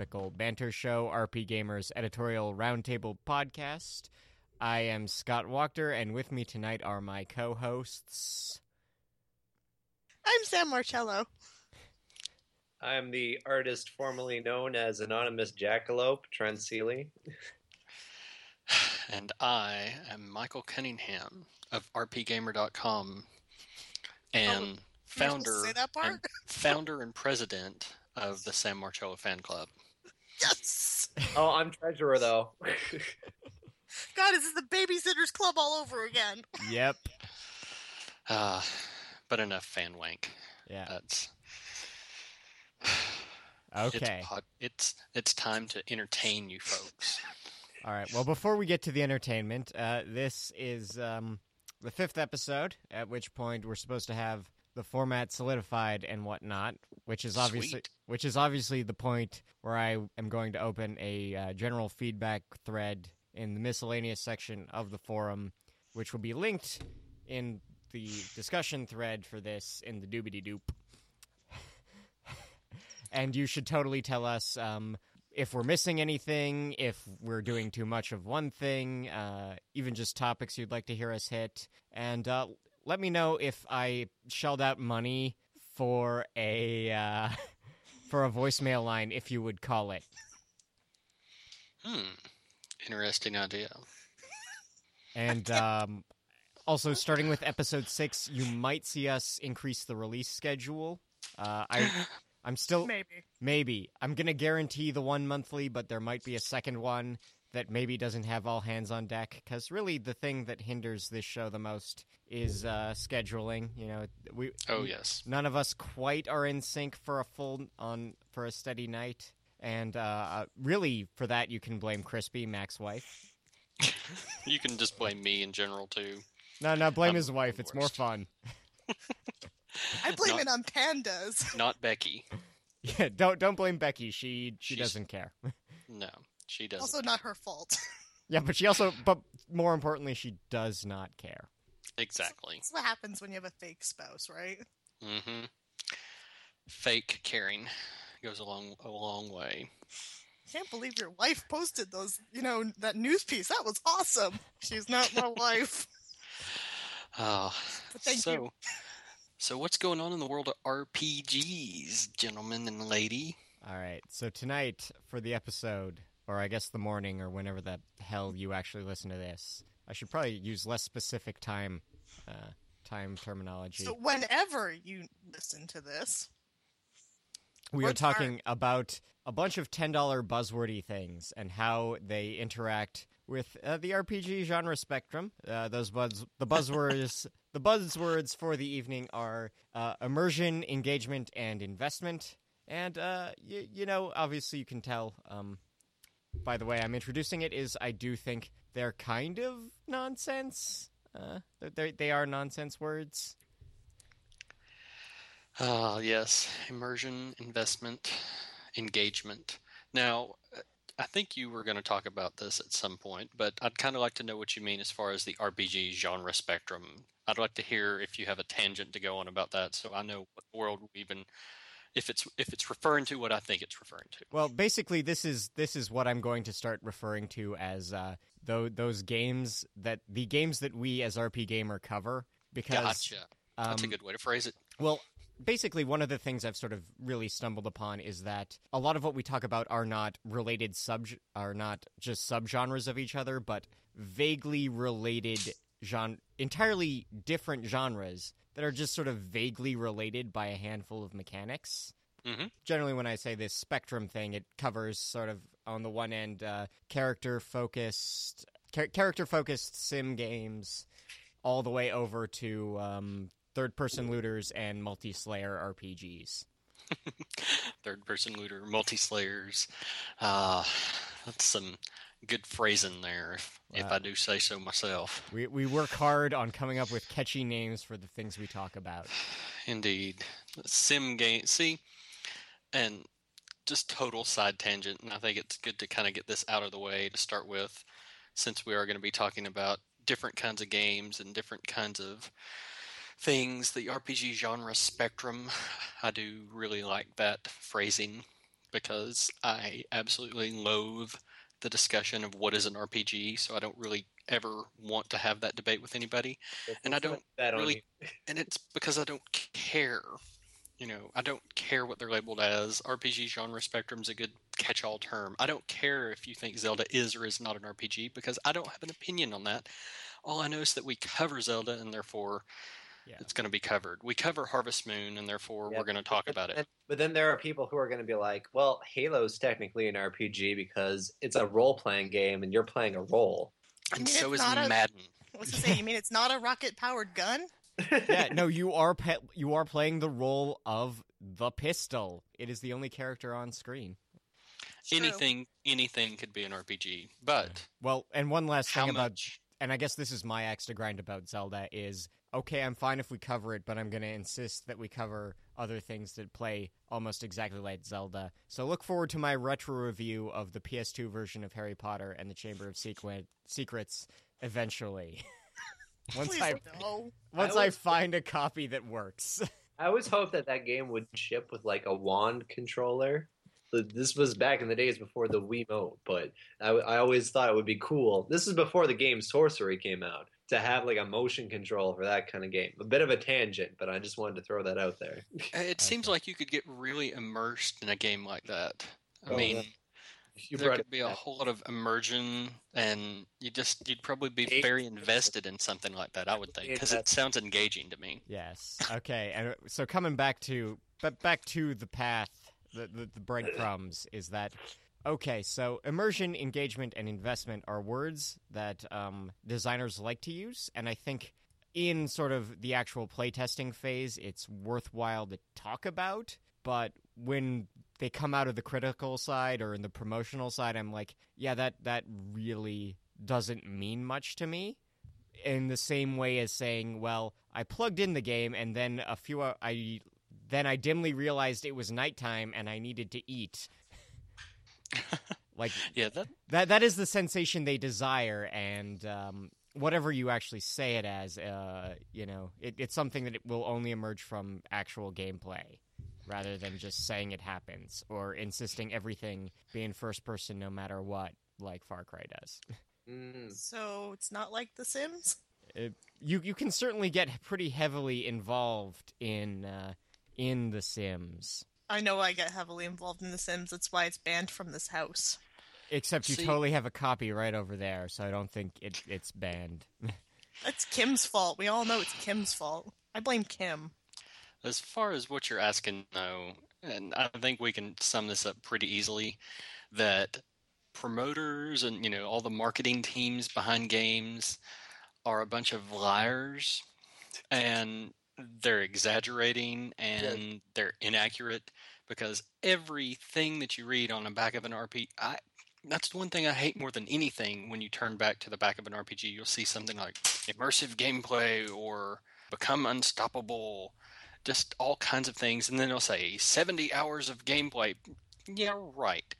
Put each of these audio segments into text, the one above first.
Topical Banter Show, RP Gamers editorial roundtable podcast. I am Scott Wachter, and with me tonight are my co-hosts. I'm Sam Marcello. I am the artist formerly known as Anonymous Jackalope, Trent Seeley. And I am Michael Cunningham of RPGamer.com and Oh, You're supposed to founder say that part? and founder and president of the Sam Marcello fan club. Yes. Oh, I'm treasurer though. God, this is the Babysitters Club all over again. Yep. Uh, but enough fan wank. Yeah. That's Okay. It's, pod- it's it's time to entertain you folks. All right. Well, before we get to the entertainment, uh, this is um, the fifth episode. At which point we're supposed to have the format solidified and whatnot, which is obviously Sweet. which is obviously the point where I am going to open a uh, general feedback thread in the miscellaneous section of the forum, which will be linked in the discussion thread for this in the doobity doop. and you should totally tell us um, if we're missing anything, if we're doing too much of one thing, uh, even just topics you'd like to hear us hit, and uh, let me know if I shelled out money for a uh, for a voicemail line, if you would call it. Hmm. Interesting idea. And um, also, starting with episode six, you might see us increase the release schedule. Uh, I I'm still Maybe. Maybe. I'm going to guarantee the one monthly, but there might be a second one that maybe doesn't have all hands on deck. Because really, the thing that hinders this show the most is uh, scheduling. You know, we. Oh yes. None of us quite are in sync for a full on for a steady night, and uh, really for that you can blame Crispy, Mac's wife. You can just blame me in general too. No, no, blame I'm his wife. It's more fun. I blame Not- it on pandas. Not Becky. Yeah, don't don't blame Becky. She she She's- doesn't care. No, she doesn't. Also, not her fault. yeah, but she also, but more importantly, she does not care. exactly. That's what happens when you have a fake spouse, right? Mm-hmm. Fake caring goes a long a long way. I Can't believe your wife posted those, you know, that news piece. That was awesome. She's not my wife. Ah, But thank so, you. so what's going on in the world of RPGs, gentlemen and lady? All right. So tonight for the episode, or I guess the morning, or whenever the hell you actually listen to this, I should probably use less specific time, uh, time terminology. So whenever you listen to this, we are talking about a bunch of ten dollar buzzwordy things and how they interact with uh, the RPG genre spectrum. Uh, those buzz, the buzzwords, the buzzwords for the evening are uh, immersion, engagement, and investment. And uh, y- you know, obviously, you can tell um, by the way I'm introducing it is I do think they're kind of nonsense. Uh, they they are nonsense words. Ah, yes, immersion, investment, engagement. Now, uh, I think you were going to talk about this at some point, but I'd kind of like to know what you mean as far as the RPG genre spectrum. I'd like to hear if you have a tangent to go on about that, so I know what world we even if it's if it's referring to what I think it's referring to. Well, basically, this is this is what I'm going to start referring to as uh, tho- those games that the games that we as RP Gamer cover. Because Gotcha. That's a um, good way to phrase it. Well, basically, one of the things I've sort of really stumbled upon is that a lot of what we talk about are not related sub are not just subgenres of each other, but vaguely related genre, entirely different genres that are just sort of vaguely related by a handful of mechanics. Mhm. Generally, when I say this spectrum thing, it covers sort of on the one end, uh, character focused, char- character focused sim games, all the way over to um, third person looters and multi Slayer RPGs. Third person looter, multi slayers. Uh, that's some good phrasing there, if, if I do say so myself. We we work hard on coming up with catchy names for the things we talk about. Indeed. Sim game. See, and just total side tangent, and I think it's good to kind of get this out of the way to start with, since we are going to be talking about different kinds of games and different kinds of things, the RPG genre spectrum. I do really like that phrasing because I absolutely loathe the discussion of what is an RPG, so I don't really ever want to have that debate with anybody. And I don't really- and it's because I don't care. You know, I don't care what they're labeled as. RPG genre spectrum is a good catch-all term. I don't care if you think Zelda is or is not an RPG because I don't have an opinion on that. All I know is that we cover Zelda and therefore Yeah. it's going to be covered. We cover Harvest Moon and therefore Yeah, we're going to talk but- about it. But then there are people who are going to be like, "Well, Halo's technically an RPG because it's a role-playing game, and you're playing a role." And so is not a- Madden. What's to say? You mean it's not a rocket powered gun? yeah, no, you are pe- you are playing the role of the pistol. It is the only character on screen. True. Anything anything could be an RPG. But Well, and one last how thing about much and I guess this is my axe to grind about Zelda is okay, I'm fine if we cover it, but I'm going to insist that we cover other things that play almost exactly like Zelda. So look forward to my retro review of the PS2 version of Harry Potter and the Chamber of Sequen- Secrets eventually. once Please I no. once I I find a copy that works. I always hoped that that game would ship with like a wand controller. This was back in the days before the Wiimote, but I, I always thought it would be cool. This is before the game Sorcery came out to have like a motion control for that kind of game. A bit of a tangent, but I just wanted to throw that out there. it seems like you could get really immersed in a game like that. I Oh, mean, yeah. You there could be a whole lot of immersion, and you just you'd probably be very invested in something like that. I would think because it sounds engaging to me. Yes. Okay. And uh, so coming back to but back to the path, the, the the breadcrumbs is that okay? So immersion, engagement, and investment are words that um, designers like to use, and I think in sort of the actual playtesting phase, it's worthwhile to talk about. But when they come out of the critical side or in the promotional side, I'm like, yeah, that that really doesn't mean much to me in the same way as saying, "Well, I plugged in the game, and then a few I then I dimly realized it was nighttime and I needed to eat." like Yeah, that that that is the sensation they desire, and um, whatever you actually say it as, uh, you know, it, it's something that it will only emerge from actual gameplay. Rather than just saying it happens or insisting everything be in first person no matter what, like Far Cry does. Mm. So it's not like The Sims. you you can certainly get pretty heavily involved in uh, in the Sims. I know I get heavily involved in The Sims. That's why it's banned from this house. Except you See- totally have a copy right over there, so I don't think it it's banned. That's Kim's fault. We all know it's Kim's fault. I blame Kim. As far as what you're asking, though, and I think we can sum this up pretty easily, that promoters and you know all the marketing teams behind games are a bunch of liars, and they're exaggerating and they're inaccurate because everything that you read on the back of an RPG, that's the one thing I hate more than anything. When you turn back to the back of an RPG, you'll see something like immersive gameplay or become unstoppable just all kinds of things, and then it'll say 70 hours of gameplay. Yeah, right.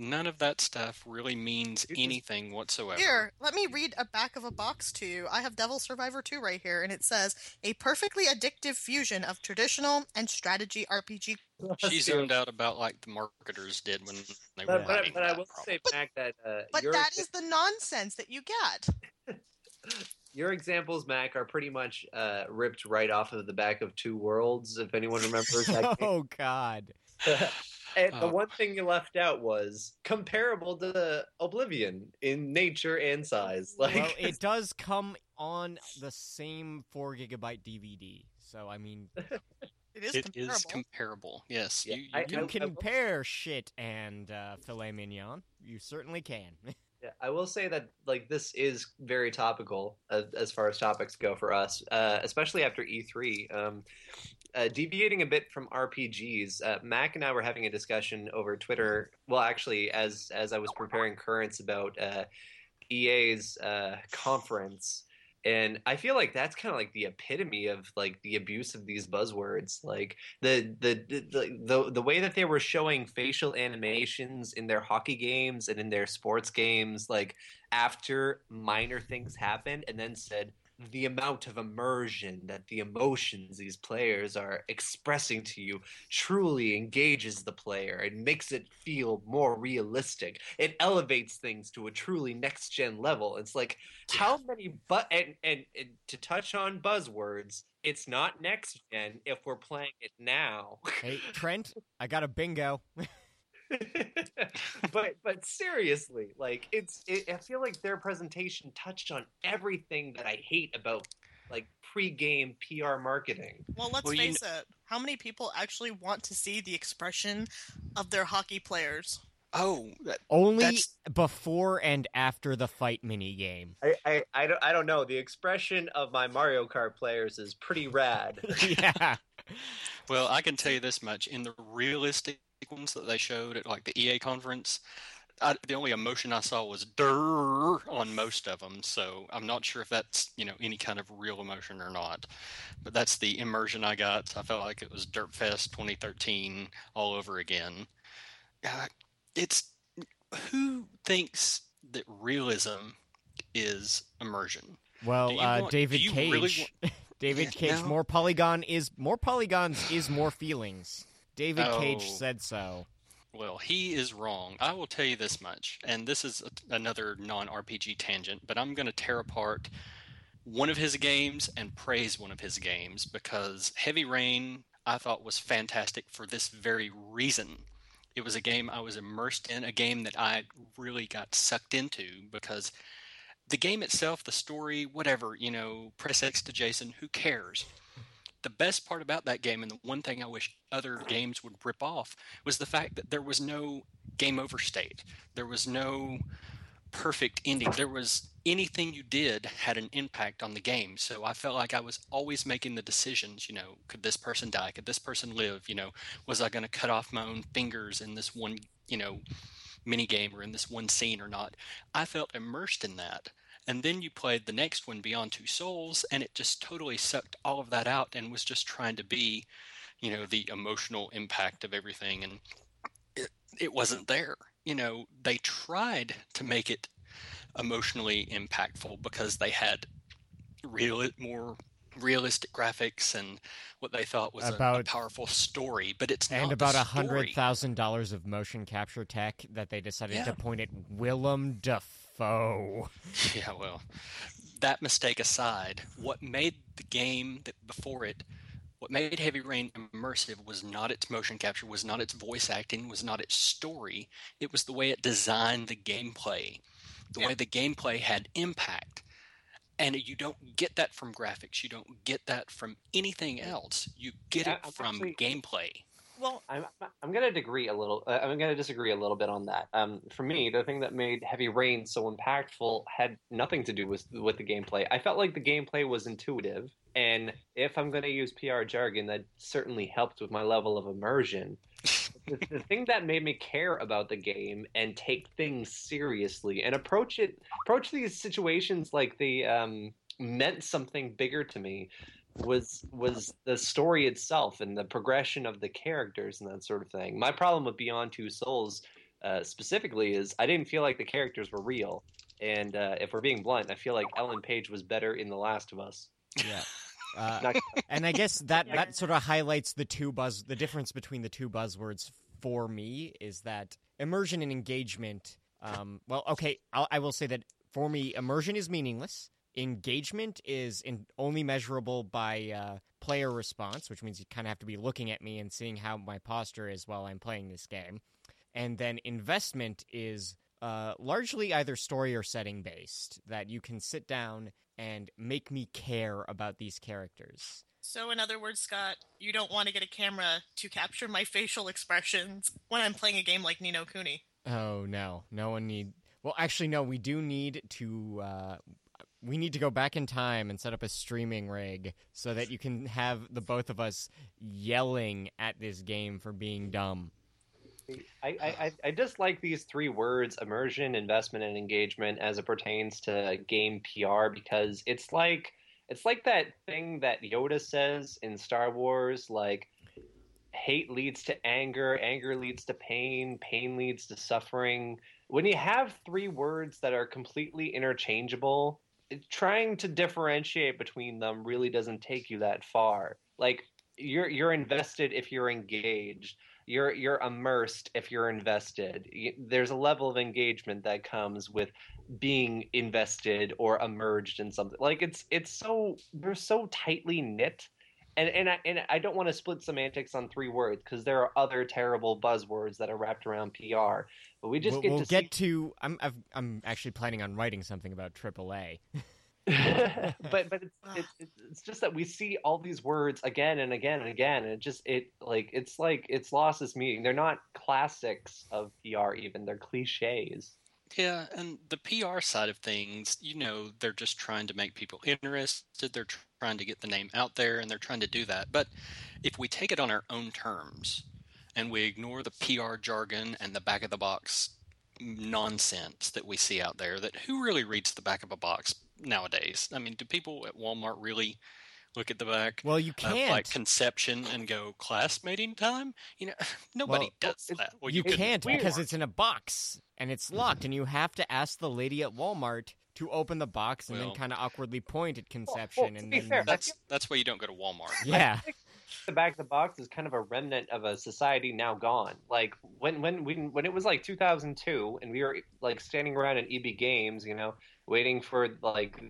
None of that stuff really means just- anything whatsoever. Here, let me read a back of a box to you. I have Devil Survivor 2 right here, and it says a perfectly addictive fusion of traditional and strategy RPG. She zoned out about like the marketers did when they were But, but, writing but I will problem. say, Mac, that uh, But your, that is the nonsense that you get. your examples, Mac, are pretty much uh, ripped right off of the back of Two Worlds. If anyone remembers that oh God! and the one thing you left out was comparable to Oblivion in nature and size. Like, well, it does come on the same four gigabyte DVD, so I mean, It is It comparable. is comparable. Yes, Yeah, you, you I- You I- can- will- compare shit and uh, filet mignon. You certainly can. Yeah, I will say that like this is very topical as, as far as topics go for us, uh, especially after E3. Um, uh, deviating a bit from RPGs, uh, Mac and I were having a discussion over Twitter. Well, actually, as as I was preparing currents about uh, EA's uh, conference, and I feel like that's kind of like the epitome of like the abuse of these buzzwords. Like the the the the, the way that they were showing facial animations in their hockey games and in their sports games, like after minor things happened, and then said the amount of immersion that the emotions these players are expressing to you truly engages the player and makes it feel more realistic. It elevates things to a truly next gen level. It's like how many but and, and and to touch on buzzwords, it's not next gen if we're playing it now. hey, Trent, I got a bingo. but but seriously, like it's it, I feel like their presentation touched on everything that I hate about like pre-game PR marketing. Well, let's Well, you face it. How many people actually want to see the expression of their hockey players? oh, that, Only That's- before and after the fight mini game. I, I, I, don't, I don't know. The expression of my Mario Kart players is pretty rad. yeah. well, I can tell you this much: in the realistic ones that they showed at like the EA conference, I, the only emotion I saw was "durr" on most of them. So I'm not sure if that's you know any kind of real emotion or not. But that's the immersion I got. I felt like it was Dirt Fest 2013 all over again. Uh, it's who thinks that realism is immersion? Well, uh, want- David Cage. really David Yeah, Cage. no. More polygon is more polygons is more feelings. David Cage Oh. said so. Well, he is wrong. I will tell you this much, and this is a, another non RPG tangent, but I'm going to tear apart one of his games and praise one of his games because Heavy Rain I thought was fantastic for this very reason. It was a game I was immersed in, a game that I really got sucked into because the game itself, the story, whatever, you know, press X to Jason, who cares? The best part about that game, and the one thing I wish other games would rip off, was the fact that there was no game over state. There was no perfect ending. There was anything you did had an impact on the game. So I felt like I was always making the decisions, you know, could this person die? Could this person live? You know, was I going to cut off my own fingers in this one, you know, mini game or in this one scene or not? I felt immersed in that. And then you played the next one, Beyond Two Souls, and it just totally sucked all of that out and was just trying to be, you know, the emotional impact of everything. And it, it wasn't there. You know, they tried to make it emotionally impactful because they had real more realistic graphics and what they thought was a- a, powerful story, but it's and not about a hundred thousand dollars of motion capture tech that they decided Yeah. to point at Willem Dafoe. Yeah, well, that mistake aside, what made the game that before it, what made Heavy Rain immersive was not its motion capture, was not its voice acting, was not its story. It was the way it designed the gameplay, the way the gameplay had impact. And you don't get that from graphics. You don't get that from anything else. You get Yeah, it I'm from actually- gameplay. Well, I'm I'm gonna disagree a little. Uh, I'm gonna disagree a little bit on that. Um, for me, the thing that made Heavy Rain so impactful had nothing to do with with the gameplay. I felt like the gameplay was intuitive, and if I'm gonna use PR jargon, that certainly helped with my level of immersion. the, the thing that made me care about the game and take things seriously and approach it approach these situations like they um, meant something bigger to me was was the story itself and the progression of the characters and that sort of thing. My problem with Beyond Two Souls uh, specifically is I didn't feel like the characters were real. And uh, if we're being blunt, I feel like Ellen Page was better in The Last of Us. Yeah. Uh, and I guess that that sort of highlights the two buzz the difference between the two buzzwords for me is that immersion and engagement. Um, well, okay, I'll, I will say that for me, immersion is meaningless. Engagement is in, only measurable by uh, player response, which means you kind of have to be looking at me and seeing how my posture is while I'm playing this game. And then investment is uh, largely either story or setting based, that you can sit down and make me care about these characters. So, in other words, Scott, you don't want to get a camera to capture my facial expressions when I'm playing a game like Ni no Kuni. Oh no, no one need. Well, actually, no. We do need to. Uh, we need to go back in time and set up a streaming rig so that you can have the both of us yelling at this game for being dumb. I, I, I these three words immersion, investment, and engagement as it pertains to game PR because it's like it's like that thing that Yoda says in Star Wars, like hate leads to anger, anger leads to pain, pain leads to suffering. When you have three words that are completely interchangeable, trying to differentiate between them really doesn't take you that far. Like you're you're invested if you're engaged you're you're immersed if you're invested. There's a level of engagement that comes with being invested or emerged in something. Like it's it's so they're so tightly knit. And and I, and I don't want to split semantics on three words because there are other terrible buzzwords that are wrapped around PR. But we just we'll, get we'll to get see... to. I'm I've, I'm actually planning on writing something about AAA. but but it's, it's it's just that we see all these words again and again and again, and it just it like it's like it's lost its meaning. They're not classics of PR, even they're cliches. Yeah, and the PR side of things, you know, they're just trying to make people interested. They're trying to get the name out there, and they're trying to do that. But if we take it on our own terms and we ignore the PR jargon and the back of the box nonsense that we see out there, that who really reads the back of a box nowadays. I mean, do people at Walmart really look at the back? Well, you can't. like conception and go class classmating time. You know, nobody Well, does that. Well, you, could- can't because it's in a box and it's locked, and you have to ask the lady at Walmart to open the box and Well- then kind of awkwardly point at conception, to and be then fair, That's that's why you don't go to Walmart. yeah. the back of the box is kind of a remnant of a society now gone. Like when when when when it was like 2002 and we were like standing around in EB Games, you know, waiting for like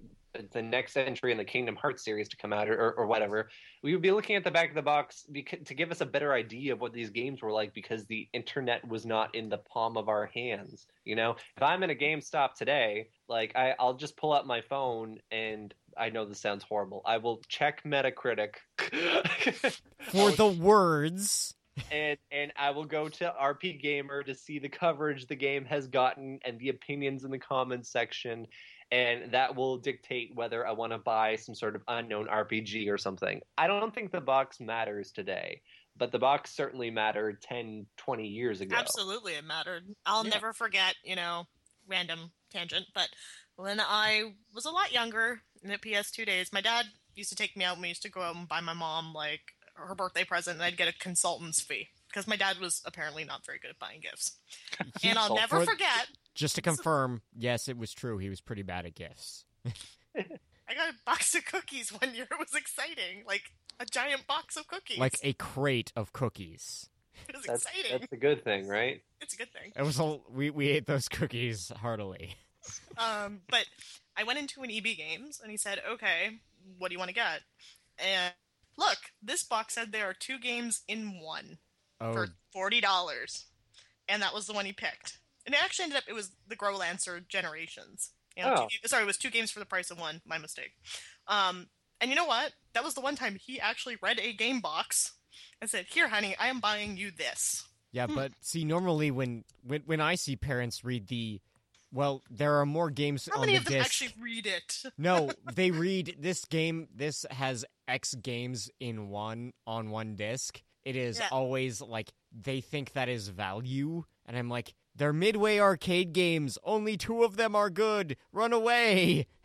the next entry in the Kingdom Hearts series to come out or, or, whatever, we would be looking at the back of the box beca- to give us a better idea of what these games were like because the internet was not in the palm of our hands. You know, if I'm in a GameStop today, like I, I'll just pull up my phone and I know this sounds horrible. I will check Metacritic For the words, and and I will go to RP Gamer to see the coverage the game has gotten and the opinions in the comments section, and that will dictate whether I want to buy some sort of unknown RPG or something. I don't think the box matters today, but the box certainly mattered 10, 20 years ago. Absolutely, it mattered. I'll Yeah. never forget, you know, random tangent, but when I was a lot younger in the PS2 days, my dad used to take me out and we used to go out and buy my mom, like, her birthday present, and I'd get a consultant's fee. Because my dad was apparently not very good at buying gifts. and I'll never forget, just to confirm, yes, it was true. He was pretty bad at gifts. I got a box of cookies one year. It was exciting. Like, a giant box of cookies. Like a crate of cookies. it was That's, exciting. that's a good thing, right? It's a good thing. It was a, we we ate those cookies heartily. Um, but I went into an EB Games and he said, "Okay, what do you want to get?" And look, this box said there are two games in one Oh, for forty dollars, and that was the one he picked. And it actually ended up it was the Growlancer Generations. You know, Oh. two, sorry, it was two games for the price of one. My mistake. Um, and you know what? That was the one time he actually read a game box and said, "Here, honey, I am buying you this." yeah, but see, normally when when when I see parents read the, well, there are more games How on many the of them disc. actually read it? No, they read this game. This has X games in one on one disc. It is Yeah. always like they think that is value, and I'm like, they're midway arcade games. Only two of them are good. Run away.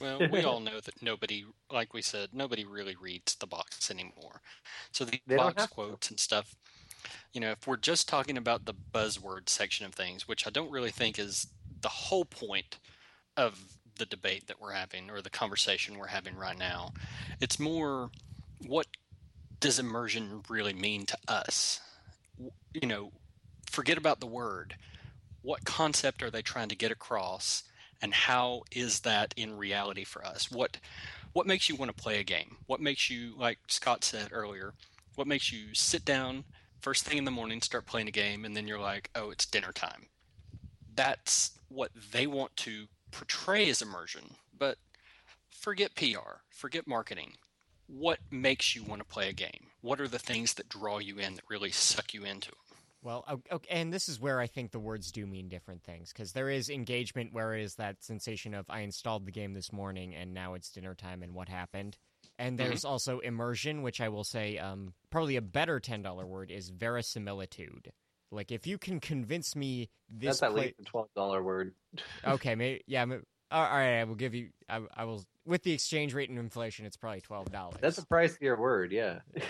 Well, we all know that nobody, like we said, nobody really reads the box anymore. So the They box have to. quotes and stuff, you know, if we're just talking about the buzzword section of things, which I don't really think is the whole point of the debate that we're having or the conversation we're having right now, it's more what does immersion really mean to us? You know, forget about the word. What concept are they trying to get across? and how is that in reality for us what what makes you want to play a game what makes you like scott said earlier what makes you sit down first thing in the morning start playing a game and then you're like oh it's dinner time that's what they want to portray as immersion but forget pr forget marketing what makes you want to play a game? What are the things that draw you in that really suck you into it? Well, okay, and this is where I think the words do mean different things because there is engagement, where is that sensation of I installed the game this morning and now it's dinner time and what happened. And there's mm-hmm. also immersion, which I will say um, probably a better ten dollar word is verisimilitude. Like if you can convince me this, that's at least a twelve dollar word. okay, maybe yeah. Maybe, all right, I will give you. I, I will with the exchange rate and inflation, it's probably twelve dollars. That's a pricier word, yeah.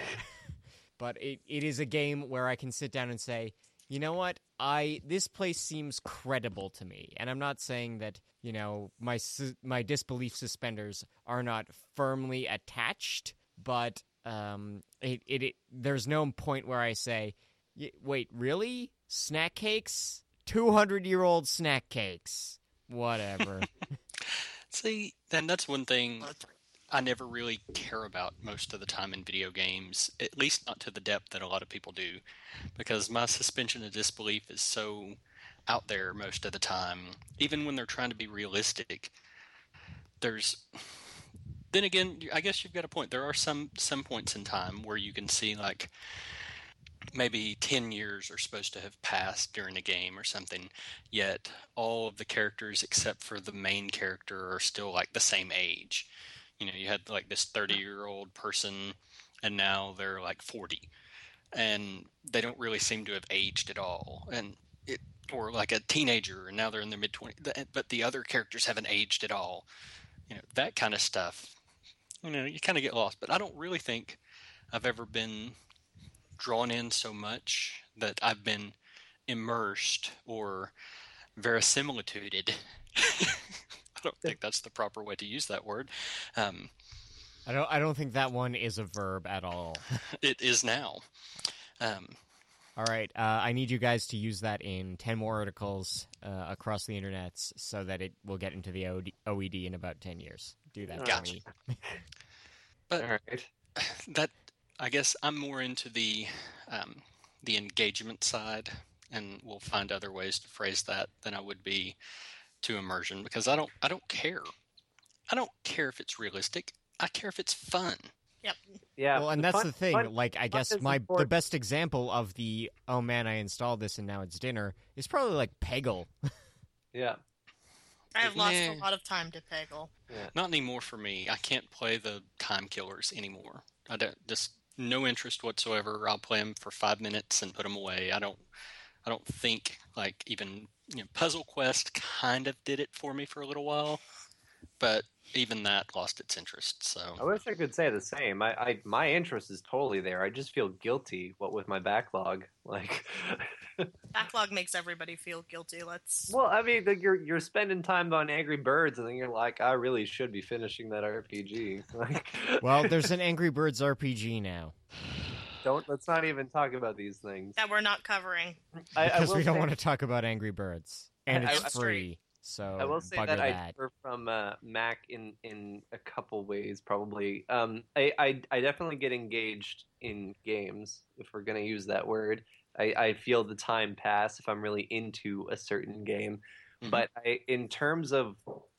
but it, it is a game where I can sit down and say, you know what, I this place seems credible to me, and I'm not saying that you know my my disbelief suspenders are not firmly attached, but um, it, it, it there's no point where I say, wait, really, snack cakes, two hundred year old snack cakes, whatever. See, then that's one thing I never really care about most of the time in video games, at least not to the depth that a lot of people do, because my suspension of disbelief is so out there most of the time. Even when they're trying to be realistic, there's. Then again, I guess you've got a point. There are some some points in time where you can see like maybe 10 years are supposed to have passed during a game or something yet all of the characters except for the main character are still like the same age you know you had like this 30 year old person and now they're like 40 and they don't really seem to have aged at all. And it or like a teenager and now they're in their mid 20s eh, but the other characters haven't aged at all. You know that kind of stuff you know you kind of get lost. But i don't really think i've ever been drawn in so much that I've been immersed or verisimilituded. I don't think that's the proper way to use that word. Um, I don't. I don't think that one is a verb at all. it is now. Um, all right. Uh, I need you guys to use that in ten more articles uh, across the internet so that it will get into the OED in about ten years. Do that gotcha. for me. but all right. that I guess I'm more into the um, the engagement side, and we'll find other ways to phrase that than I would be to immersion because I don't I don't care. I don't care if it's realistic. I care if it's fun. Yep. Yeah. Well, and that's fun, the thing. Fun, like, I guess my important. the best example of the oh man, I installed this and now it's dinner is probably like Peggle. yeah. I have lost a lot of time to Peggle. Yeah. Not anymore for me. I can't play the time killers anymore. I don't just no interest whatsoever. I'll play them for five minutes and put them away. I don't. I don't think like even you know, Puzzle Quest kind of did it for me for a little while, but even that lost its interest. So I wish I could say the same. I, I my interest is totally there. I just feel guilty what with my backlog. Like backlog makes everybody feel guilty. Let's. Well, I mean, like you're you're spending time on Angry Birds, and then you're like, I really should be finishing that RPG. Like, well, there's an Angry Birds RPG now. Don't let's not even talk about these things that we're not covering I, because I we don't say, want to talk about Angry Birds, and it's free. So I will say that, that, I differ from uh, Mac in in a couple ways. Probably, um, I, I, I definitely get engaged in games if we're going to use that word. I, I feel the time pass if I'm really into a certain game. Mm-hmm. But I, in terms of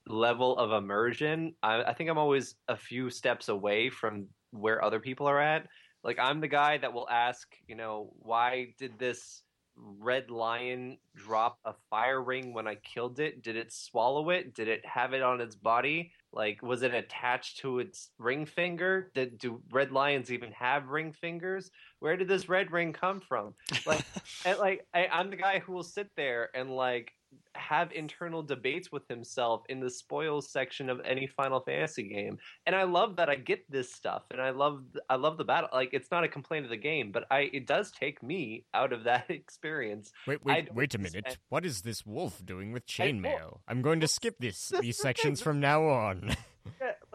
level of immersion, I, I think I'm always a few steps away from where other people are at. Like I'm the guy that will ask, you know, why did this red lion drop a fire ring when I killed it? Did it swallow it? Did it have it on its body? Like, was it attached to its ring finger? Did do red lions even have ring fingers? Where did this red ring come from? Like, and like I, I'm the guy who will sit there and like have internal debates with himself in the spoils section of any Final Fantasy game. And I love that I get this stuff and I love I love the battle. Like it's not a complaint of the game, but I it does take me out of that experience. Wait, wait, wait a minute. what is this wolf doing with chainmail? I'm going to skip this these sections from now on.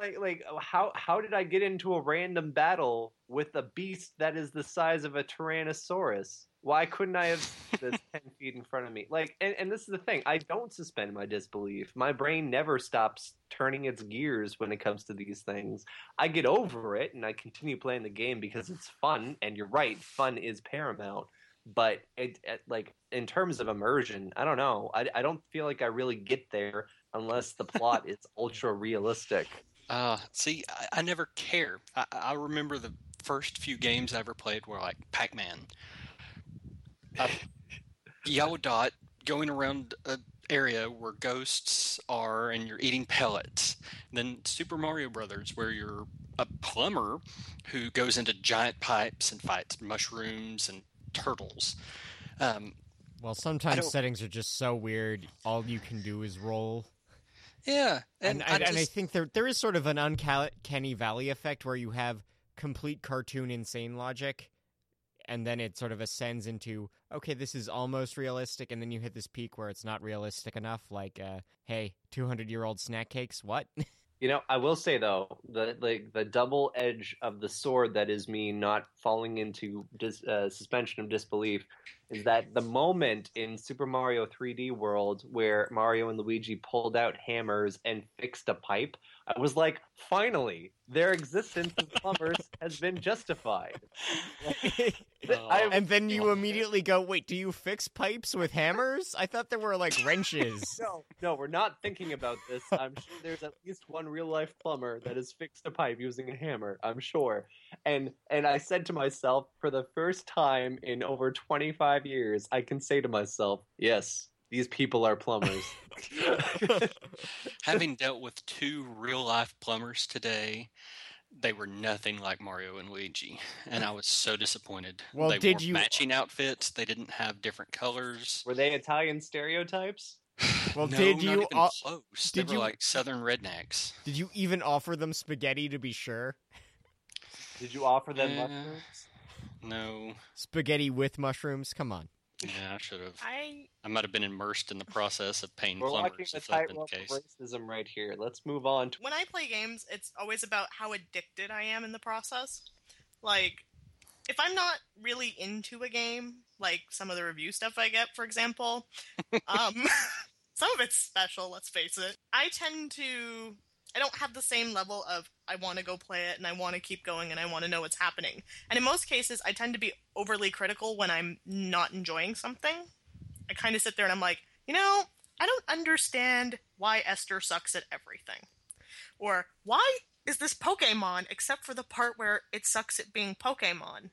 like like oh, how how did I get into a random battle with a beast that is the size of a tyrannosaurus? Why couldn't I have this 10 feet in front of me? Like, and, and this is the thing I don't suspend my disbelief. My brain never stops turning its gears when it comes to these things. I get over it and I continue playing the game because it's fun. And you're right, fun is paramount. But it, it like in terms of immersion, I don't know. I, I don't feel like I really get there unless the plot is ultra realistic. Uh, see, I, I never care. I, I remember the first few games I ever played were like Pac-Man. Uh, Yellow Dot going around a area where ghosts are and you're eating pellets. then Super Mario Brothers where you're a plumber who goes into giant pipes and fights mushrooms and turtles. Um, Well, sometimes settings are just so weird. All you can do is roll. Yeah, And, and, I and I think there there is sort of an uncanny valley effect where you have complete cartoon insane logic, and then it sort of ascends into okay, this is almost realistic, and then you hit this peak where it's not realistic enough. Like, uh, hey, two hundred year old snack cakes, what? You know, I will say though, the like the double edge of the sword that is me not falling into dis, uh, suspension of disbelief is that the moment in Super Mario 3D World where Mario and Luigi pulled out hammers and fixed a pipe, I was like, finally, their existence as plumbers has been justified. Oh. I- and then you immediately go, wait, do you fix pipes with hammers? I thought there were like wrenches. No, no, we're not thinking about this. I'm sure there's at least one real life plumber that has fixed a pipe using a hammer. I'm sure. And and I said to myself, for the first time in over 25 years, I can say to myself, yes, these people are plumbers. having dealt with two real life plumbers today, they were nothing like Mario and Luigi, and I was so disappointed. Well, they did wore you- matching outfits? They didn't have different colors. Were they Italian stereotypes? Well, no, did not you even al- close. did they you- like Southern rednecks. Did you even offer them spaghetti to be sure? Did you offer them Yeah. mushrooms? No, Spaghetti with mushrooms? Come on. Yeah, I should have. I I might have been immersed in the process of paying We're walking plumbers the if that'd been the case. racism right here. Let's move on to when I play games, it's always about how addicted I am in the process. Like, if I'm not really into a game, like some of the review stuff I get, for example, um, some of it's special. Let's face it. I tend to. I don't have the same level of I want to go play it and I want to keep going and I want to know what's happening. And in most cases, I tend to be overly critical when I'm not enjoying something. I kind of sit there and I'm like, you know, I don't understand why Esther sucks at everything. Or why is this Pokemon except for the part where it sucks at being Pokemon?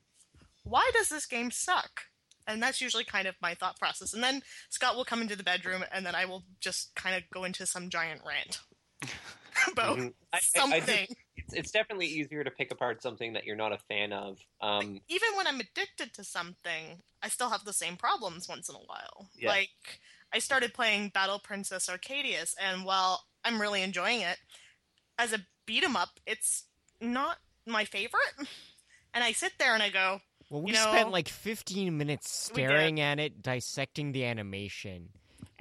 Why does this game suck? And that's usually kind of my thought process. And then Scott will come into the bedroom and then I will just kind of go into some giant rant about Mhm. I- I- I do- something. it's, it's definitely easier to pick apart something that you're not a fan of. Um, even when I'm addicted to something, I still have the same problems once in a while. Yeah. Like I started playing Battle Princess Arcadias, and while I'm really enjoying it, as a beat 'em up, it's not my favorite. And I sit there and I go, Well, we You know- spent like 15 minutes staring at it, dissecting the animation.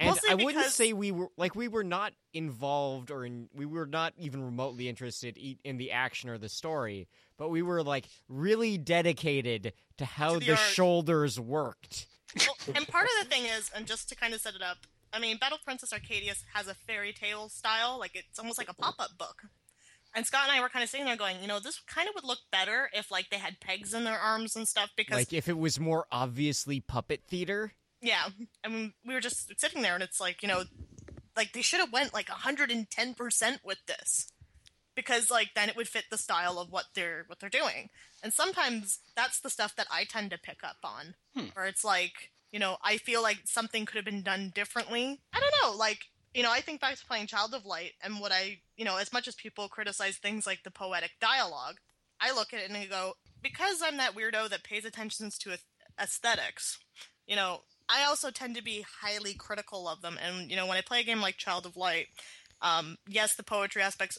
And Mostly I wouldn't say we were like we were not involved or in, we were not even remotely interested in the action or the story, but we were like really dedicated to how To the, the shoulders worked. well, and part of the thing is, and just to kind of set it up, I mean, Battle Princess Arcadias has a fairy tale style, like it's almost like a pop up book. And Scott and I were kind of sitting there going, you know, this kind of would look better if like they had pegs in their arms and stuff because Like if it was more obviously puppet theater. Yeah, I mean, we were just sitting there, and it's like you know, like they should have went like hundred and ten percent with this, because like then it would fit the style of what they're what they're doing. And sometimes that's the stuff that I tend to pick up on, Hmm. where it's like you know, I feel like something could have been done differently. I don't know, like you know, I think back to playing Child of Light, and what I you know, as much as people criticize things like the poetic dialogue, I look at it and I go, because I'm that weirdo that pays attention to aesthetics, you know, I also tend to be highly critical of them. And, you know, when I play a game like Child of Light, um, yes, the poetry aspects,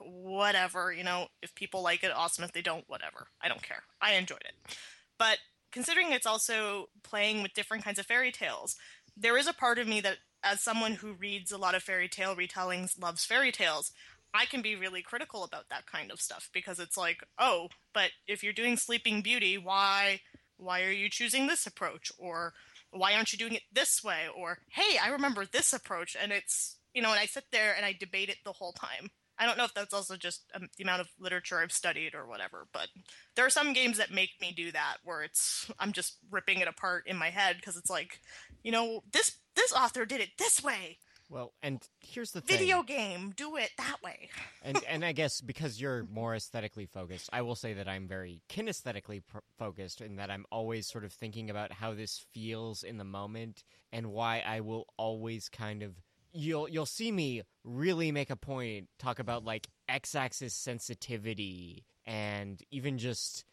whatever, you know, if people like it, awesome. If they don't, whatever. I don't care. I enjoyed it. But considering it's also playing with different kinds of fairy tales, there is a part of me that, as someone who reads a lot of fairy tale retellings, loves fairy tales, I can be really critical about that kind of stuff because it's like, oh, but if you're doing Sleeping Beauty, why why are you choosing this approach or why aren't you doing it this way or hey, I remember this approach and it's, you know, and I sit there and I debate it the whole time. I don't know if that's also just um, the amount of literature I've studied or whatever, but there are some games that make me do that where it's I'm just ripping it apart in my head because it's like, you know, this this author did it this way. Well, and here's the thing. Video game, do it that way. and and I guess because you're more aesthetically focused, I will say that I'm very kinesthetically pr- focused in that I'm always sort of thinking about how this feels in the moment and why I will always kind of you'll you'll see me really make a point talk about like x-axis sensitivity and even just